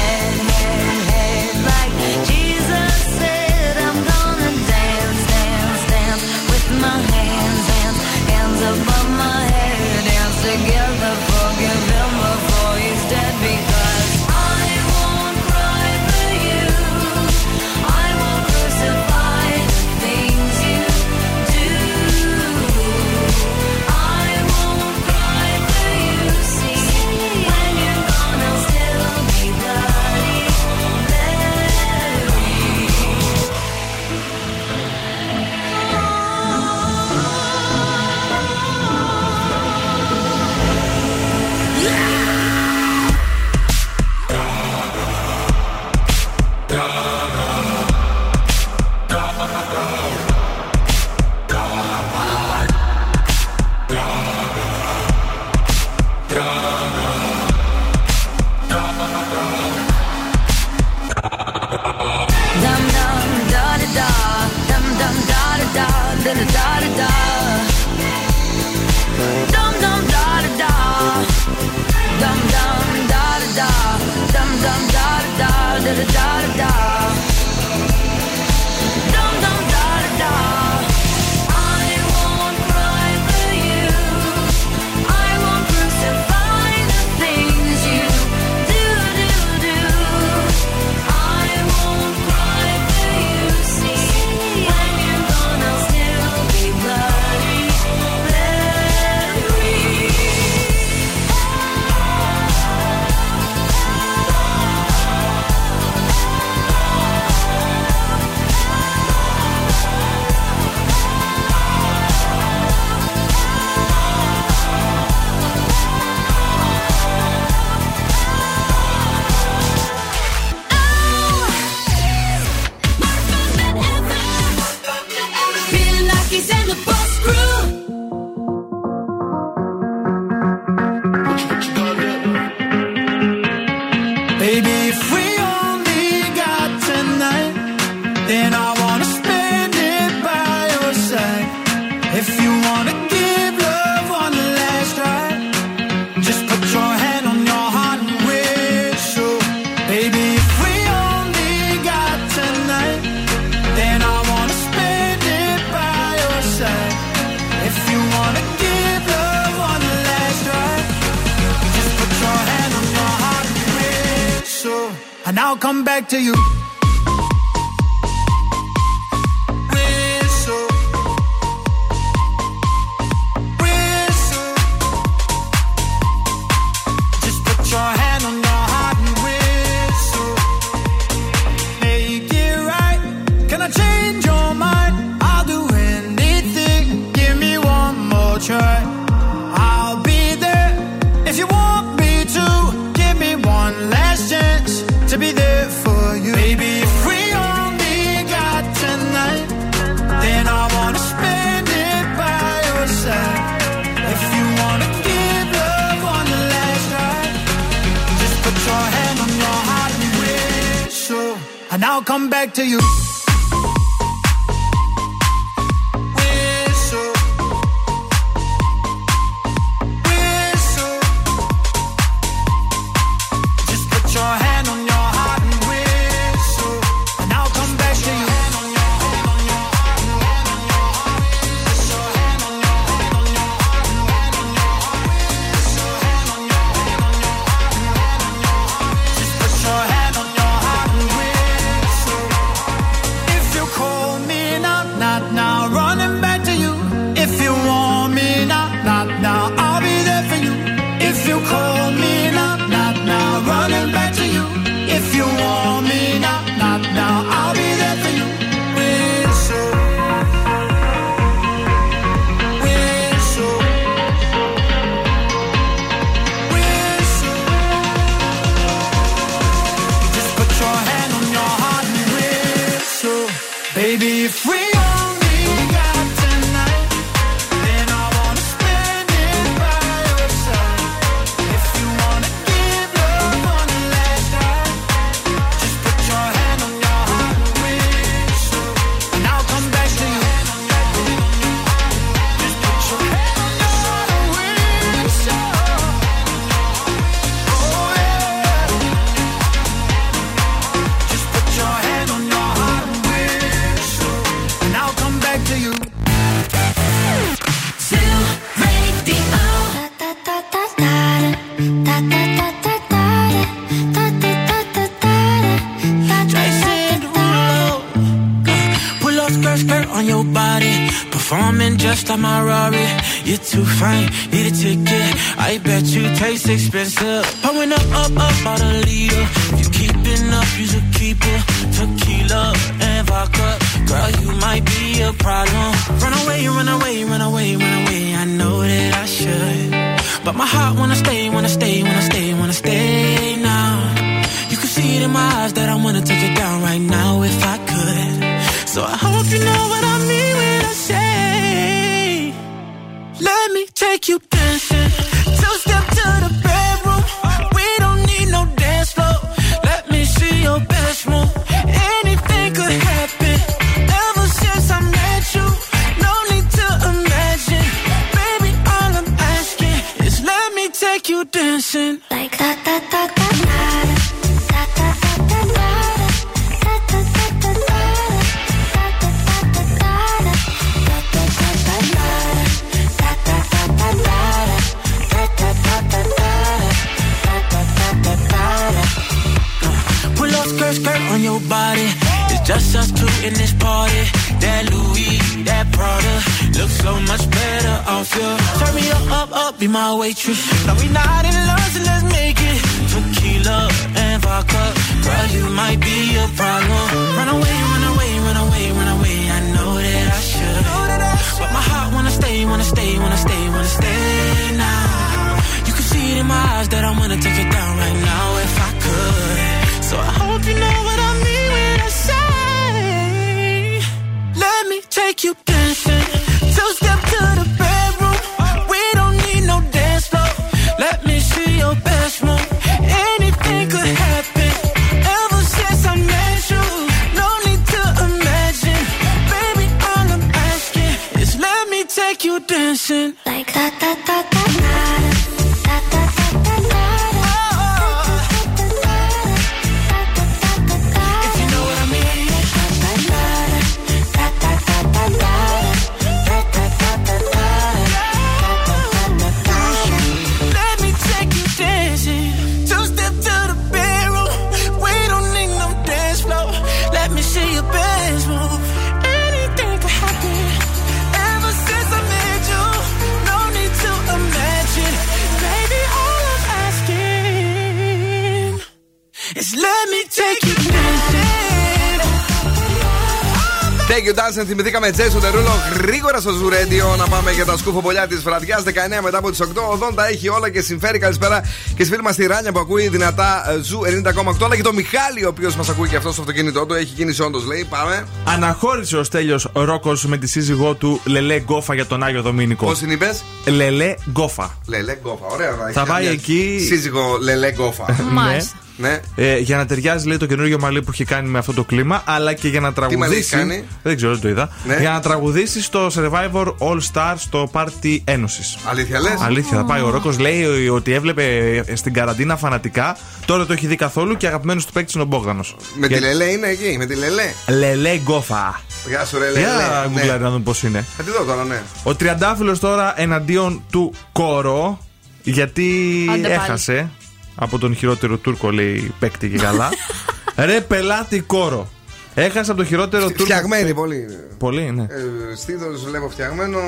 Speaker 2: Thank you, Dance. Θυμηθήκαμε Jason Derulo γρήγορα στο Zoo Radio να πάμε για τα σκουφομπολιά της βραδιάς. 19 μετά από τις 8. Ο Δόν τα έχει όλα και συμφέρει. Καλησπέρα και στη φίλη μας τη Ράνια που ακούει δυνατά ε, Zoo 90,8. Αλλά και το Μιχάλη, ο οποίος μας ακούει και αυτός στο αυτοκίνητό του. Έχει κίνηση όντως, λέει. Πάμε.
Speaker 3: Αναχώρησε ο Στέλιος Ρόκος με τη σύζυγό του Λελέ Γκόφα για τον Άγιο Δομήνικο.
Speaker 2: Πώς την είπες;
Speaker 3: Λελέ Γκόφα.
Speaker 2: Λελέ γκόφα. Ωραία, ωραία.
Speaker 3: Θα
Speaker 2: Έχει
Speaker 3: πάει
Speaker 2: μια
Speaker 3: εκεί-
Speaker 2: Σύζυγο Λελέ γκόφα.
Speaker 4: Μάλιστα.
Speaker 2: Ναι.
Speaker 3: Ε, για να ταιριάζει λέει το καινούργιο μαλλί που έχει κάνει με αυτό το κλίμα, αλλά και για να
Speaker 2: μαλλί
Speaker 3: τραγουδήσει.
Speaker 2: έχει κάνει;
Speaker 3: Δεν ξέρω, δεν το είδα.
Speaker 2: Ναι.
Speaker 3: Για να τραγουδήσει στο Survivor All Star στο πάρτι Ένωσης.
Speaker 2: Αλήθεια λες;
Speaker 3: Αλήθεια, θα πάει. Ο Ρόκος λέει ότι έβλεπε στην καραντίνα φανατικά. Τώρα το έχει δει καθόλου και αγαπημένος του παίκτης είναι ο Μπόγδανος.
Speaker 2: Με τη Λελέ είναι εκεί, με τη Λελέ.
Speaker 3: Λελέ Γκόφα.
Speaker 2: Γεια σου, ρε Λελέ.
Speaker 3: Για
Speaker 2: Ναι.
Speaker 3: γκουγκλάρει να δούμε πώς είναι.
Speaker 2: Θα τη δω τώρα, ναι.
Speaker 3: Ο Τριαντάφυλλος τώρα εναντίον του Κόρο γιατί
Speaker 4: Άντε πάλι.
Speaker 3: Έχασε από τον χειρότερο Τούρκο, λέει παίκτη και καλά. (laughs) Ρε πελάτη Κόρο. Έχασε από τον χειρότερο Τούρκο.
Speaker 2: Φτιαγμένη πολύ.
Speaker 3: Πολύ, ναι.
Speaker 2: Ε, Στήθος βλέπω φτιαγμένο,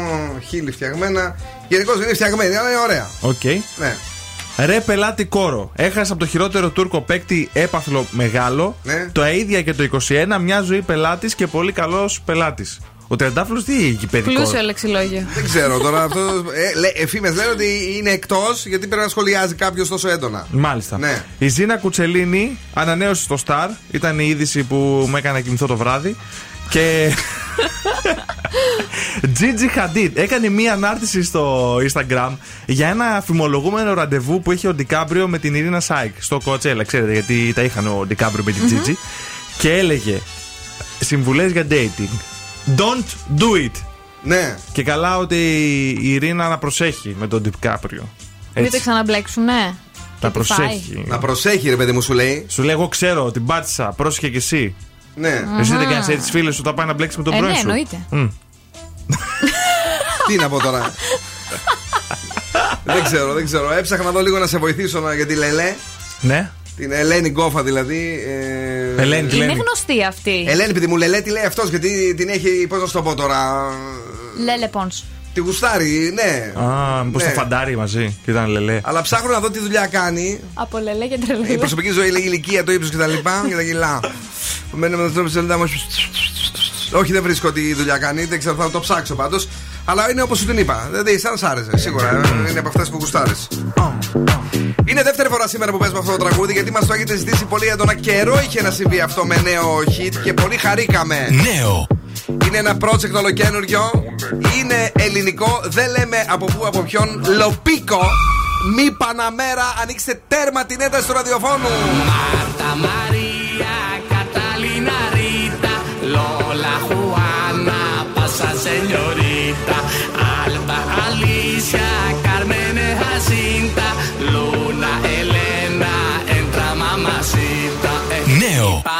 Speaker 2: χείλη φτιαγμένα. Γενικώς είναι φτιαγμένη, αλλά είναι ωραία.
Speaker 3: Οκ.
Speaker 2: Ναι.
Speaker 3: Ρε πελάτη Κόρο. Έχασε από το χειρότερο Τούρκο παίκτη έπαθλο μεγάλο.
Speaker 2: Ναι.
Speaker 3: Τα ίδια και το 21. Μια ζωή πελάτης και πολύ καλός πελάτης. Ο Τριαντάφυλλος τι έχει παιδικός;
Speaker 4: Πλούσιο λεξιλόγιο.
Speaker 2: Δεν ξέρω τώρα αυτό. Ε, λέ, φήμες λένε ότι είναι εκτός γιατί πρέπει να σχολιάζει κάποιος τόσο έντονα.
Speaker 3: Μάλιστα.
Speaker 2: Ναι.
Speaker 3: Η Ζήνα Κουτσελίνη ανανέωσε στο Star. Ήταν η είδηση που μου έκανε να κοιμηθώ το βράδυ. Και. (laughs) Gigi Hadid έκανε μία ανάρτηση στο Instagram για ένα φημολογούμενο ραντεβού που είχε ο Ντικάμπριο με την Ειρήνα Σάικ στο Κοτσέλα. Ξέρετε, γιατί τα είχαν ο Ντικάμπριο με την Gigi. Και έλεγε συμβουλές για dating. Don't do it.
Speaker 2: Ναι.
Speaker 3: Και καλά ότι η Ειρήνα να προσέχει με τον Ντικάμπριο.
Speaker 4: Μην τα ξαναμπλέξουν, ναι.
Speaker 3: Να
Speaker 4: Και τι φάει.
Speaker 3: προσέχει.
Speaker 2: Να προσέχει, ρε παιδί μου, σου λέει.
Speaker 3: Σου λέει, εγώ ξέρω, την πάτησα, πρόσεχε κι εσύ.
Speaker 2: Ναι.
Speaker 3: Εσύ δεν κάνεις έτσι φίλε σου όταν πάει να μπλέξει με τον
Speaker 4: Ε,
Speaker 3: πρώην
Speaker 4: ναι,
Speaker 3: σου.
Speaker 4: εννοείται.
Speaker 3: Μμ.
Speaker 2: Τι να πω τώρα. (laughs) δεν ξέρω, δεν ξέρω. Έψαχνα να δω λίγο να σε βοηθήσω να- για τη Λελέ.
Speaker 3: Ναι.
Speaker 2: Την Ελένη Γκόφα δηλαδή. Ε...
Speaker 3: Ελένη, τι
Speaker 4: Είναι
Speaker 3: λένε.
Speaker 4: γνωστή αυτή.
Speaker 2: Ελένη, παιδί μου, Λελέ, τι λέει αυτός, γιατί την έχει, πώς να σου το πω τώρα.
Speaker 4: Λέλε Πόνς.
Speaker 2: Τη γουστάρει, ναι.
Speaker 3: Α, μήπως
Speaker 2: Ναι.
Speaker 3: το φαντάρι μαζί και ήταν λελέ.
Speaker 2: Αλλά ψάχνω να δω τι δουλειά κάνει.
Speaker 4: Από λελέ και
Speaker 2: Η
Speaker 4: τρελέ.
Speaker 2: προσωπική ζωή, η ηλικία, το ύψος και τα λοιπά και τα κιλά. Μένω με τον τρόπο της μου. Όχι, δεν βρίσκω τι δουλειά κάνει, δεν ξέρω, θα το ψάξω πάντως. Αλλά είναι όπως σου την είπα. Δηλαδή, σαν σ' άρεσε, σίγουρα. ε, Είναι από αυτές που γουστάρεις. Είναι δεύτερη φορά σήμερα που παίζουμε αυτό το τραγούδι γιατί μας το έχετε ζητήσει πολύ έντονα. Καιρό είχε να συμβεί αυτό με νέο hit και πολύ χαρήκαμε.
Speaker 1: Νέο.
Speaker 2: Είναι ένα project ολοκένουργιο. Είναι ελληνικό. Δεν λέμε από πού, από ποιον. Λοπίκο. Μη Παναμέρα. Ανοίξτε τέρμα την ένταση του ραδιοφώνου.
Speaker 7: Marta María,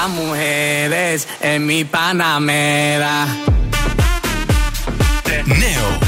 Speaker 7: las mujeres en mi Panamera. Neo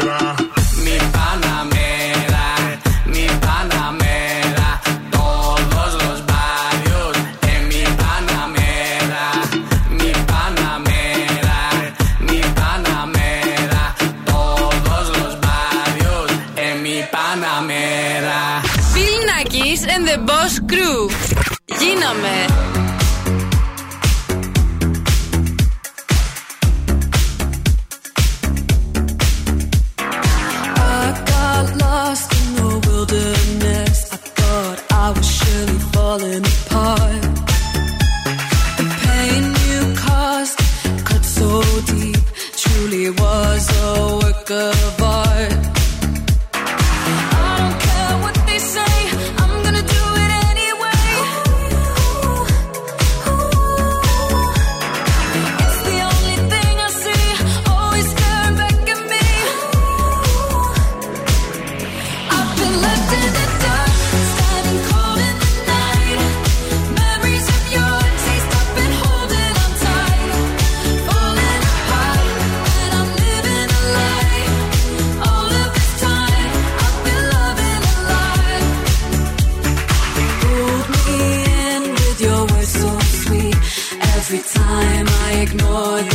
Speaker 6: Ignore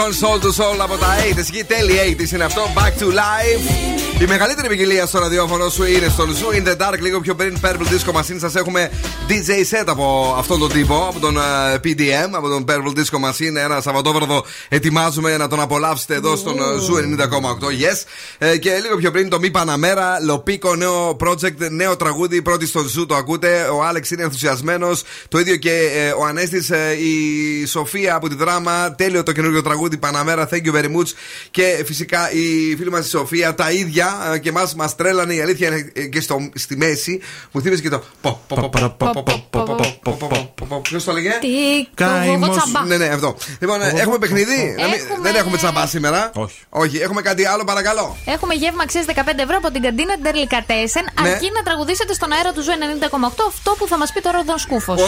Speaker 2: παρελθόν Soul to Soul από τα 80s. Εκεί τέλη 80s είναι αυτό. Back to life. Η μεγαλύτερη ποικιλία στο ραδιόφωνο σου είναι στον Zoo in the Dark. Λίγο πιο πριν Purple Disco Machine. Σας έχουμε DJ set από αυτόν τον τύπο, από τον ε, PDM, από τον Purple Disco Machine. Ένα Σαββατόβραδο ετοιμάζουμε να τον απολαύσετε εδώ στον ε, Zoo 90,8. Yes. Ε, και λίγο πιο πριν το Μη Παναμέρα, Λοπίκο, νέο project, νέο τραγούδι. Πρώτη στον Zoo το ακούτε. Ο Άλεξ είναι ενθουσιασμένο. Το ίδιο και ε, ο Ανέστης, η Σοφία από τη Δράμα. Τέλειο το καινούργιο τραγούδι Παναμέρα. Thank you very much. Και φυσικά η φίλη μας η Σοφία τα ίδια ε, και εμάς μας τρέλανε. Η αλήθεια είναι ε, και στο, στη μέση. Μου θύμισε και το. Ποιος το 'λεγε;
Speaker 4: Τι, το εγώ τσαμπά.
Speaker 2: Ναι, ναι, αυτό. Λοιπόν, ε, έχουμε παιχνίδι. Να μην- Δεν έχουμε τσαμπά σήμερα.
Speaker 3: Όχι.
Speaker 2: Όχι, έχουμε κάτι άλλο, παρακαλώ.
Speaker 4: Έχουμε γεύμα αξίας 15 ευρώ από την καντίνα Ντερλικατέσεν.
Speaker 2: Ναι.
Speaker 4: Αρκεί να τραγουδήσετε στον αέρα του Zoo 90,8 αυτό που θα μας πει τώρα ο Δον Σκούφος.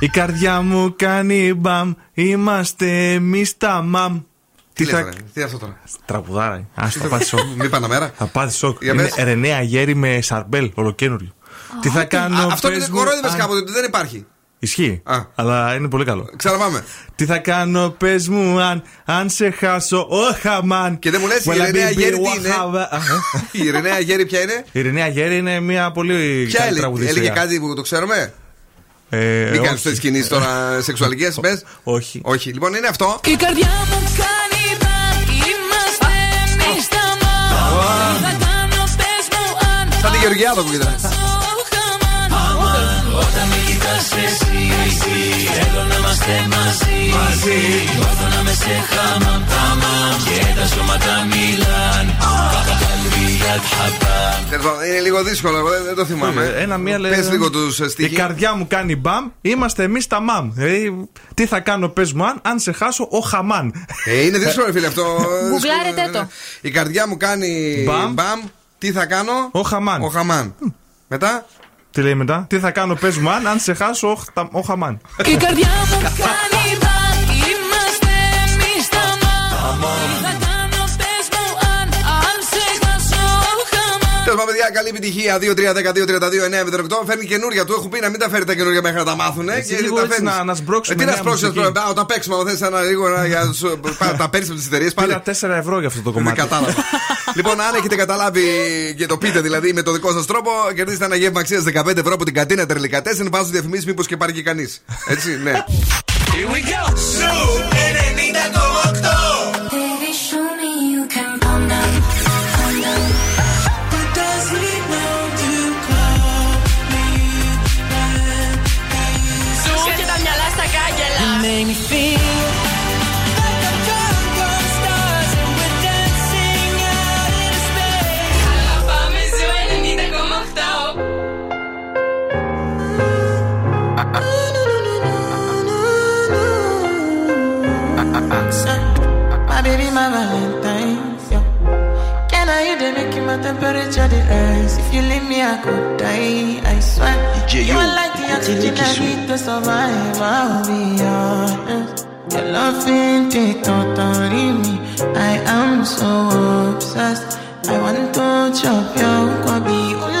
Speaker 3: Η καρδιά μου κάνει μπαμ. Είμαστε εμείς τα μαμ.
Speaker 2: Τι λες, ρε, τι είναι αυτό τώρα;
Speaker 3: Τραγουδάρα. Α το πάθεις σοκ.
Speaker 2: Μη Παναμέρα.
Speaker 3: Θα πάθεις σοκ.
Speaker 2: Για
Speaker 3: Είναι
Speaker 2: πες.
Speaker 3: Ρενέα γέρι με σαρμπέλ, ολοκένουργιο. Τι θα κάνω.
Speaker 2: Α, Αυτό
Speaker 3: πες
Speaker 2: είναι
Speaker 3: μου,
Speaker 2: κορόιδευε
Speaker 3: αν-
Speaker 2: κάποτε, ότι δεν υπάρχει.
Speaker 3: Ισχύει. Αλλά είναι πολύ καλό.
Speaker 2: Ξαναπάμε.
Speaker 3: Τι θα κάνω, πες μου, αν, αν σε χάσω, όχα μαν.
Speaker 2: Και δεν μου λες η Ρενέα Γέρη τι είναι. (laughs) Η Ρενέα Γέρη ποια είναι;
Speaker 3: Η Ρενέα Γέρη είναι μια πολύ
Speaker 2: Ποια
Speaker 3: καλή
Speaker 2: έλεγε,
Speaker 3: τραγουδίστρια.
Speaker 2: έλεγε κάτι που το ξέρουμε;
Speaker 3: Ε,
Speaker 2: Μην κάνεις
Speaker 3: όχι.
Speaker 2: τέτοιε κινήσεις τώρα (laughs) σεξουαλικές, πες.
Speaker 3: Όχι.
Speaker 2: Όχι, λοιπόν είναι αυτό.
Speaker 18: Η καρδιά μου κάνει μπαμ Είμαστε εμείς τα μαμ εσύ, εσύ Θέλω να είμαστε μαζί, μαζί Νιώθω να με σε χαμαμ, χαμαμ Και τα σώματα μιλάν Κάπα καλβία τχαμπάμ
Speaker 2: Τέλος πάντων, Είναι λίγο δύσκολο, εγώ δεν- δεν το θυμάμαι.
Speaker 3: Ε, Ένα μία λέει.
Speaker 2: Πες λίγο τους
Speaker 3: Η
Speaker 2: στοιχεία.
Speaker 3: καρδιά μου κάνει μπαμ, είμαστε εμείς τα μαμ. Δηλαδή, τι θα κάνω, πες μου, αν, αν σε χάσω, ο χαμάν.
Speaker 2: Ε, είναι δύσκολο, φίλε αυτό.
Speaker 4: Γκουγκλάρετε το.
Speaker 2: Η καρδιά μου κάνει
Speaker 3: Μπαμ.
Speaker 2: μπαμ. Τι θα κάνω;
Speaker 3: Ο χαμάν.
Speaker 2: Ο χαμάν. Μετά;
Speaker 3: Τι λέει μετά, τι θα κάνω, πες μου, αν, αν σε χάσω, ο, χτα- ο χαμάν.
Speaker 18: Η καρδιά μου κάνει χαμαμ
Speaker 2: Τέλο πάντων, παιδιά, καλή επιτυχία. 2-3-12-32-9-08. Φέρνει καινούρια του. Έχω πει να μην τα φέρει τα καινούρια μέχρι να τα μάθουν.
Speaker 3: Έτσι, λίγο έτσι
Speaker 2: φέρνεις.
Speaker 3: να- να σμπρώξουμε
Speaker 2: Ε, Τι να
Speaker 3: νέα
Speaker 2: σπρώξει,
Speaker 3: μουσική.
Speaker 2: όταν παίξουμε, αν θες ένα λίγο να- για να σου- πά- τα παίρνεις από τις εταιρείες πάλι.
Speaker 3: Πήρα 4 ευρώ για αυτό το
Speaker 2: Δεν
Speaker 3: κομμάτι.
Speaker 2: κατάλαβα. (laughs) λοιπόν, αν έχετε καταλάβει και το πείτε δηλαδή με το δικό σας τρόπο, κερδίστε ένα γεύμα αξίας 15 ευρώ από την κατίνα τερλικά 4. Βάζω διαφημίσεις, μήπως και πάρει και κανείς. Έτσι, ναι.
Speaker 18: Here we go temperature the rise? If you leave me, I could die. I swear. you are like the oxygen I need to survive. I'll be honest. Your love ain't it totally me. I am so obsessed. I want to chop your kwabi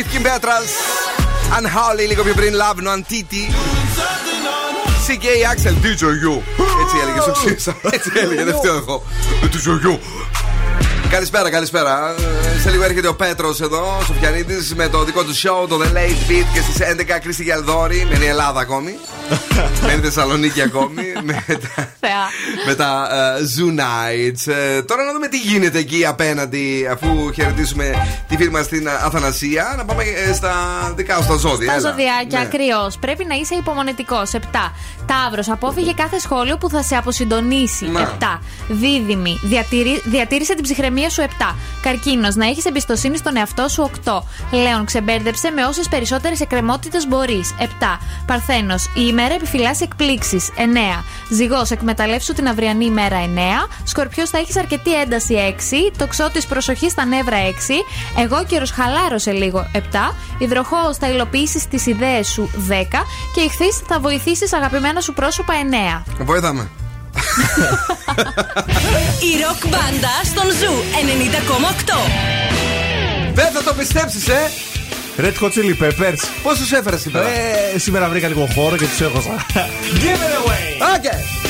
Speaker 2: with Kim Petras. Unholy λίγο πιο πριν, Love No Antiti. CK Axel, DJ. Έτσι έλεγε, στο ξύρισα. Έτσι έλεγε, δεν φταίω εγώ. DJ ζωγιού. Καλησπέρα, καλησπέρα. Σε λίγο έρχεται ο Πέτρος εδώ, Σοφιανίδης, με το δικό του show, το The Late Beat και στις 11 Κρίστη με Μένει Ελλάδα ακόμη. Μένει Θεσσαλονίκη ακόμη με τα ε, Zoo Nights. Ε, τώρα να δούμε τι γίνεται εκεί απέναντι, αφού χαιρετήσουμε τη φίλη μας στην ε, Αθανασία. Να πάμε στα δικά σου, στα ζώδια. Στα
Speaker 4: ζωδιάκια,
Speaker 2: κρυό.
Speaker 4: Ναι. Πρέπει να είσαι υπομονετικός. 7. Ταύρος, απόφυγε κάθε σχόλιο που θα σε αποσυντονίσει.
Speaker 2: Ναι.
Speaker 4: 7. Δίδυμη, διατήρησε την ψυχραιμία σου. 7. Καρκίνος, να έχεις εμπιστοσύνη στον εαυτό σου. 8. Λέων, ξεμπέρδεψε με όσες περισσότερες εκκρεμότητες μπορείς. 7. Παρθένος, η ημέρα επιφυλάσσει εκπλήξεις. 9. Ζυγός, εκμεταλλεύσου την αυριανή ημέρα 9. Σκορπιός, θα έχεις αρκετή ένταση 6. Τοξότη, προσοχής στα νεύρα 6. Αιγόκερως, χαλάρωσε λίγο 7. Υδροχόε, θα υλοποιήσεις τις ιδέες σου 10. Και Ιχθείς, θα βοηθήσεις αγαπημένα σου πρόσωπα 9.
Speaker 2: Βοηθάμε. (laughs)
Speaker 19: Η ροκ μπάντα στον Zoo 90,8.
Speaker 2: Δεν θα το πιστέψεις, ε!
Speaker 3: Red Hot Chili Peppers.
Speaker 2: Πώς τους έφερες σήμερα;
Speaker 3: Ε, σήμερα βρήκα λίγο χώρο και τους έχωσα. Give it away!
Speaker 2: Okay.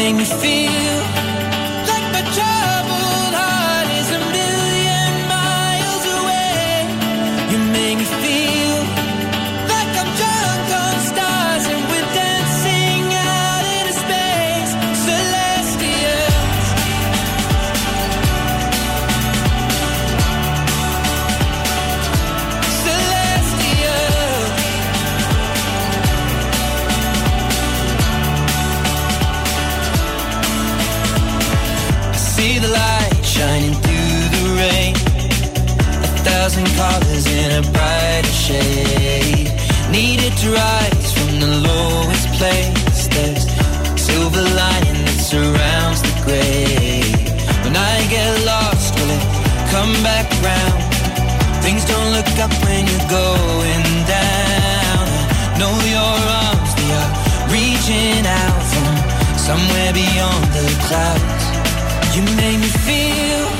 Speaker 17: Make me feel the light shining through the rain. A thousand colors in a brighter shade. Needed to rise from the lowest place. There's silver lining that surrounds the gray. When I get lost, will it come back round? Things don't look up when you're going down. I know your arms, they are reaching out from somewhere beyond the clouds. You make me feel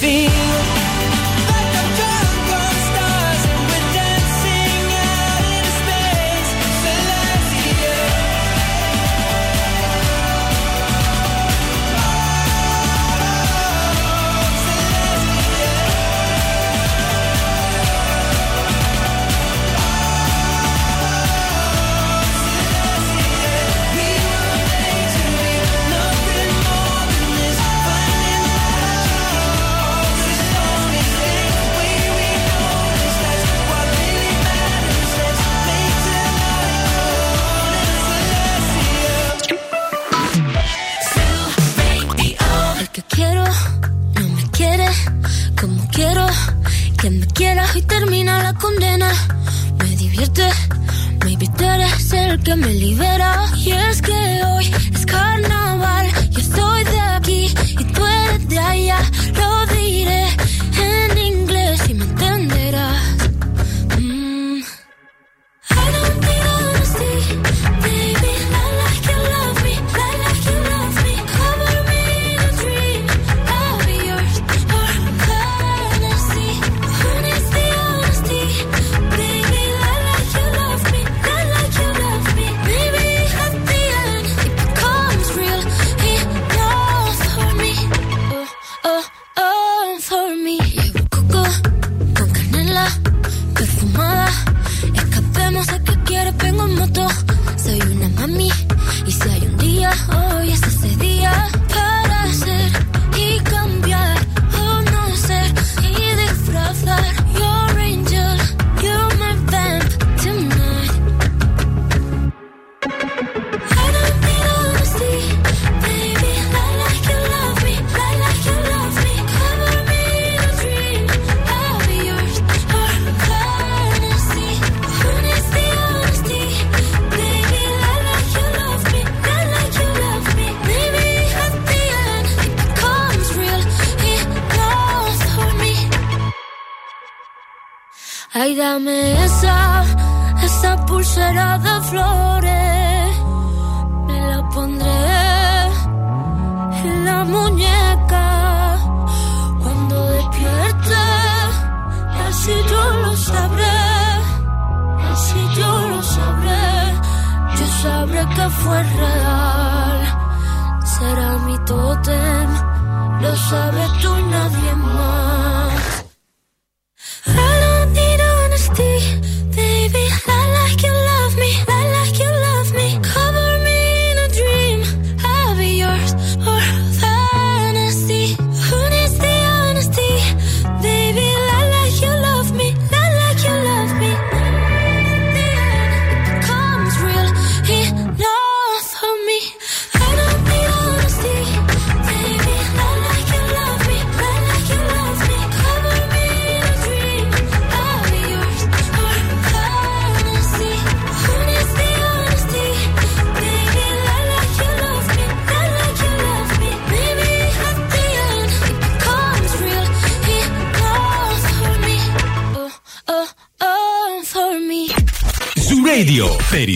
Speaker 20: que me libera.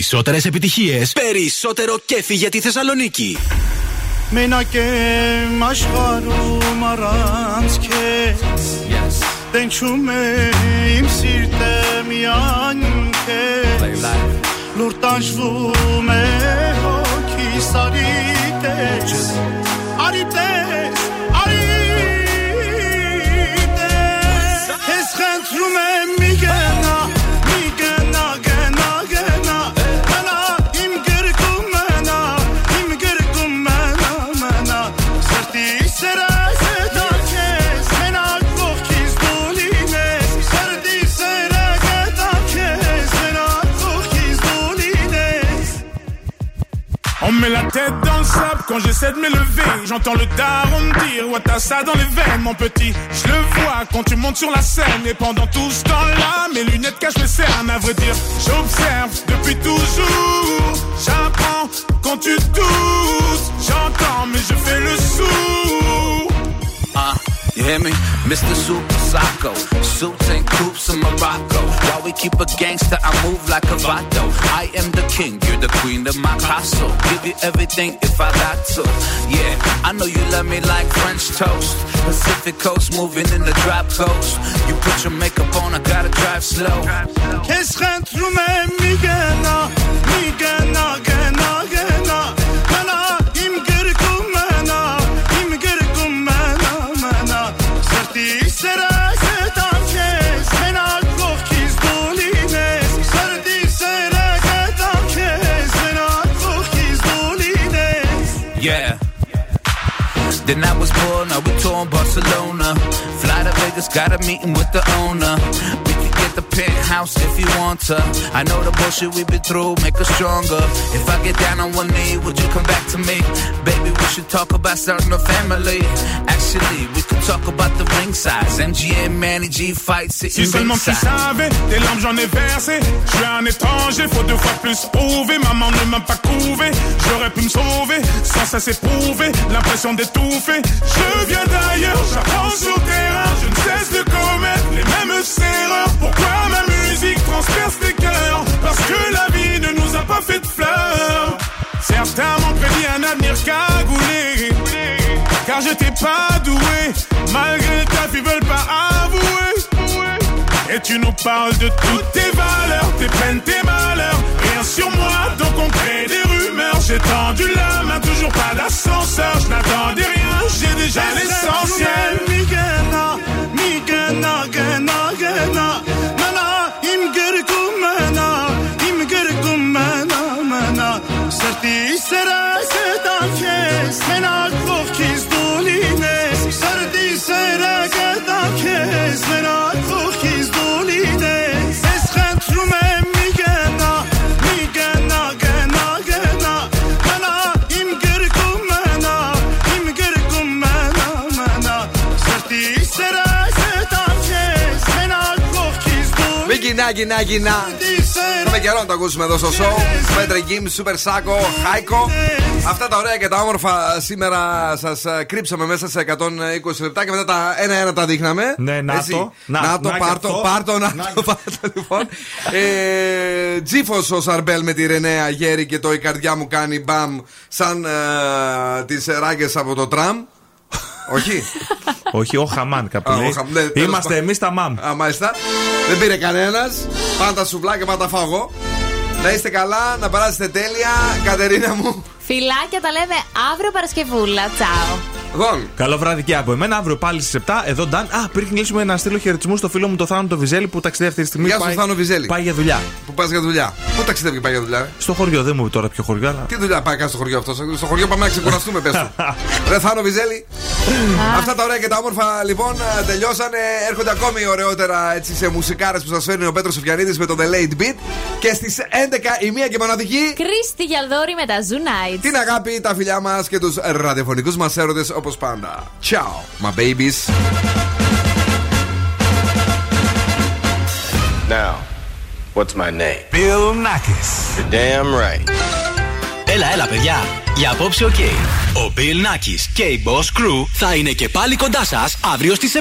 Speaker 1: περισσότερες επιτυχίες, περισσότερο κέφι για τη Θεσσαλονίκη.
Speaker 21: Μένα και μασχαρού μαράντς και Δεν τσούμε იმ σύρτε μιαν και Λορτάζ βούμε ο κυσαρίτες
Speaker 22: On me met la tête dans le sable quand j'essaie de m'élever. J'entends le daron me dire Ouais, t'as ça dans les veines, mon petit. Je le vois quand tu montes sur la scène. Et pendant tout ce temps-là, mes lunettes cachent mes cernes. À vrai dire, j'observe depuis toujours. J'apprends quand tu doutes. J'entends, mais je fais le sourd.
Speaker 17: hear me? Mr. Super Psycho. Suits and coops in Morocco. While we keep a gangster, I move like a vato. I am the king, you're the queen of my castle. Give you everything if I got to. Yeah, I know you love me like French toast. Pacific Coast moving in the drop coast. You put your makeup on, I gotta drive slow. Barcelona. Fly to Vegas, got a meeting with the owner. Get the penthouse if you want to. I know the bullshit we've been through, make us stronger. If I get down on one knee, would you come back to me? Baby, we should talk about starting a family. Actually, we could talk about the ring size. MGM, Manny G fight, sitting Si
Speaker 22: seulement tu savais, des larmes j'en ai versé. Je suis un étranger, faut deux fois plus prouver. Maman ne m'a pas couvé, j'aurais pu me sauver. Sans ça c'est prouvé, l'impression d'étouffer. Je viens d'ailleurs, j'apprends sur terrain. Je ne cesse de commettre les mêmes erreurs. Pourquoi ma musique transperce les cœurs Parce que la vie ne nous a pas fait de fleurs. Certains m'ont prédit un avenir cagoulé. Car j'étais pas doué, malgré ta ils veulent pas avouer. Et tu nous parles de toutes tes valeurs, tes peines, tes malheurs. Rien sur moi, donc on crée des rumeurs. J'ai tendu la main, toujours pas d'ascenseur. Je n'attendais rien, j'ai déjà l'essentiel.
Speaker 2: Νάκι, νάκι, να. Έχουμε καιρό να το ακούσουμε εδώ στο show. Μέτρε Γκίμ, Σούπερ Σάκο, Χάικο. Αυτά τα ωραία και τα όμορφα σήμερα σας κρύψαμε μέσα σε 120 λεπτά και μετά τα ένα-ένα τα δείχναμε.
Speaker 3: Ναι, να
Speaker 2: Έτσι.
Speaker 3: το. Να,
Speaker 2: Να το,
Speaker 3: να και
Speaker 2: πάρτο,
Speaker 3: αυτό.
Speaker 2: πάρτο, να το, πάρτο, λοιπόν. Ε, Τζίφος ο Σαρμπέλ με τη Ρενέα Γέρι και το η καρδιά μου κάνει μπαμ σαν ε, τις ράγκε από το τραμ. Όχι.
Speaker 3: Όχι, ο Χαμάν κάπου
Speaker 2: Α, ο
Speaker 3: λέει.
Speaker 2: Χαμ- ναι, τέλος
Speaker 3: Είμαστε
Speaker 2: πάντων.
Speaker 3: εμείς τα μαμ.
Speaker 2: Α, μάλιστα. Δεν πήρε κανένας. Πάντα σουβλάκια, πάντα φάω εγώ. Να είστε καλά, να περάσετε τέλεια. Κατερίνα μου.
Speaker 4: Φιλάκια τα λέμε αύριο Παρασκευούλα. Τσάω.
Speaker 2: Γον.
Speaker 3: Καλό βράδυ και από εμένα. Αύριο πάλι στις 7. Εδώ Νταν. Α, πριν κλείσουμε να στείλω χαιρετισμούς στο φίλο μου το Θάνο το Βιζέλη που ταξιδεύει αυτή τη στιγμή.
Speaker 2: Γεια σου,
Speaker 3: πάει,
Speaker 2: Θάνο Βιζέλη.
Speaker 3: Πάει για δουλειά.
Speaker 2: Που πας για δουλειά. Πού ταξιδεύει και πάει για δουλειά. ρε;
Speaker 3: Στο χωριό, δεν μου είπε τώρα ποιο χωριό, αλλά.
Speaker 2: Τι δουλειά πάει κάνει στο χωριό αυτό; Στο χωριό πάμε να ξεκουραστούμε, πες του. (laughs) Ρε Θάνο Βιζέλη. Αυτά τα ωραία και τα όμορφα λοιπόν ε, τελειώσανε. Έρχονται ακόμη ωραιότερα έτσι, σε μουσικάρες που σας φέρνει ο Πέτρος Σοφιανίδη με το The Late Beat. Και στις 11 η μία και μοναδική.
Speaker 4: Κρίστη Γιαλδόρη με τα Zoo Nights.
Speaker 2: Την αγάπη, τα φιλιά μας και τους ραδιοφωνικούς μας έρωτες όπω πάντα. Ciao, my babies.
Speaker 23: Now, what's my name?
Speaker 1: Bill Nackis.
Speaker 23: You're damn right.
Speaker 1: Έλα, έλα, παιδιά. Για απόψε, οκ. Ο Bill Nakis και η Boss Crew θα είναι και πάλι κοντά σας αύριο στις 7.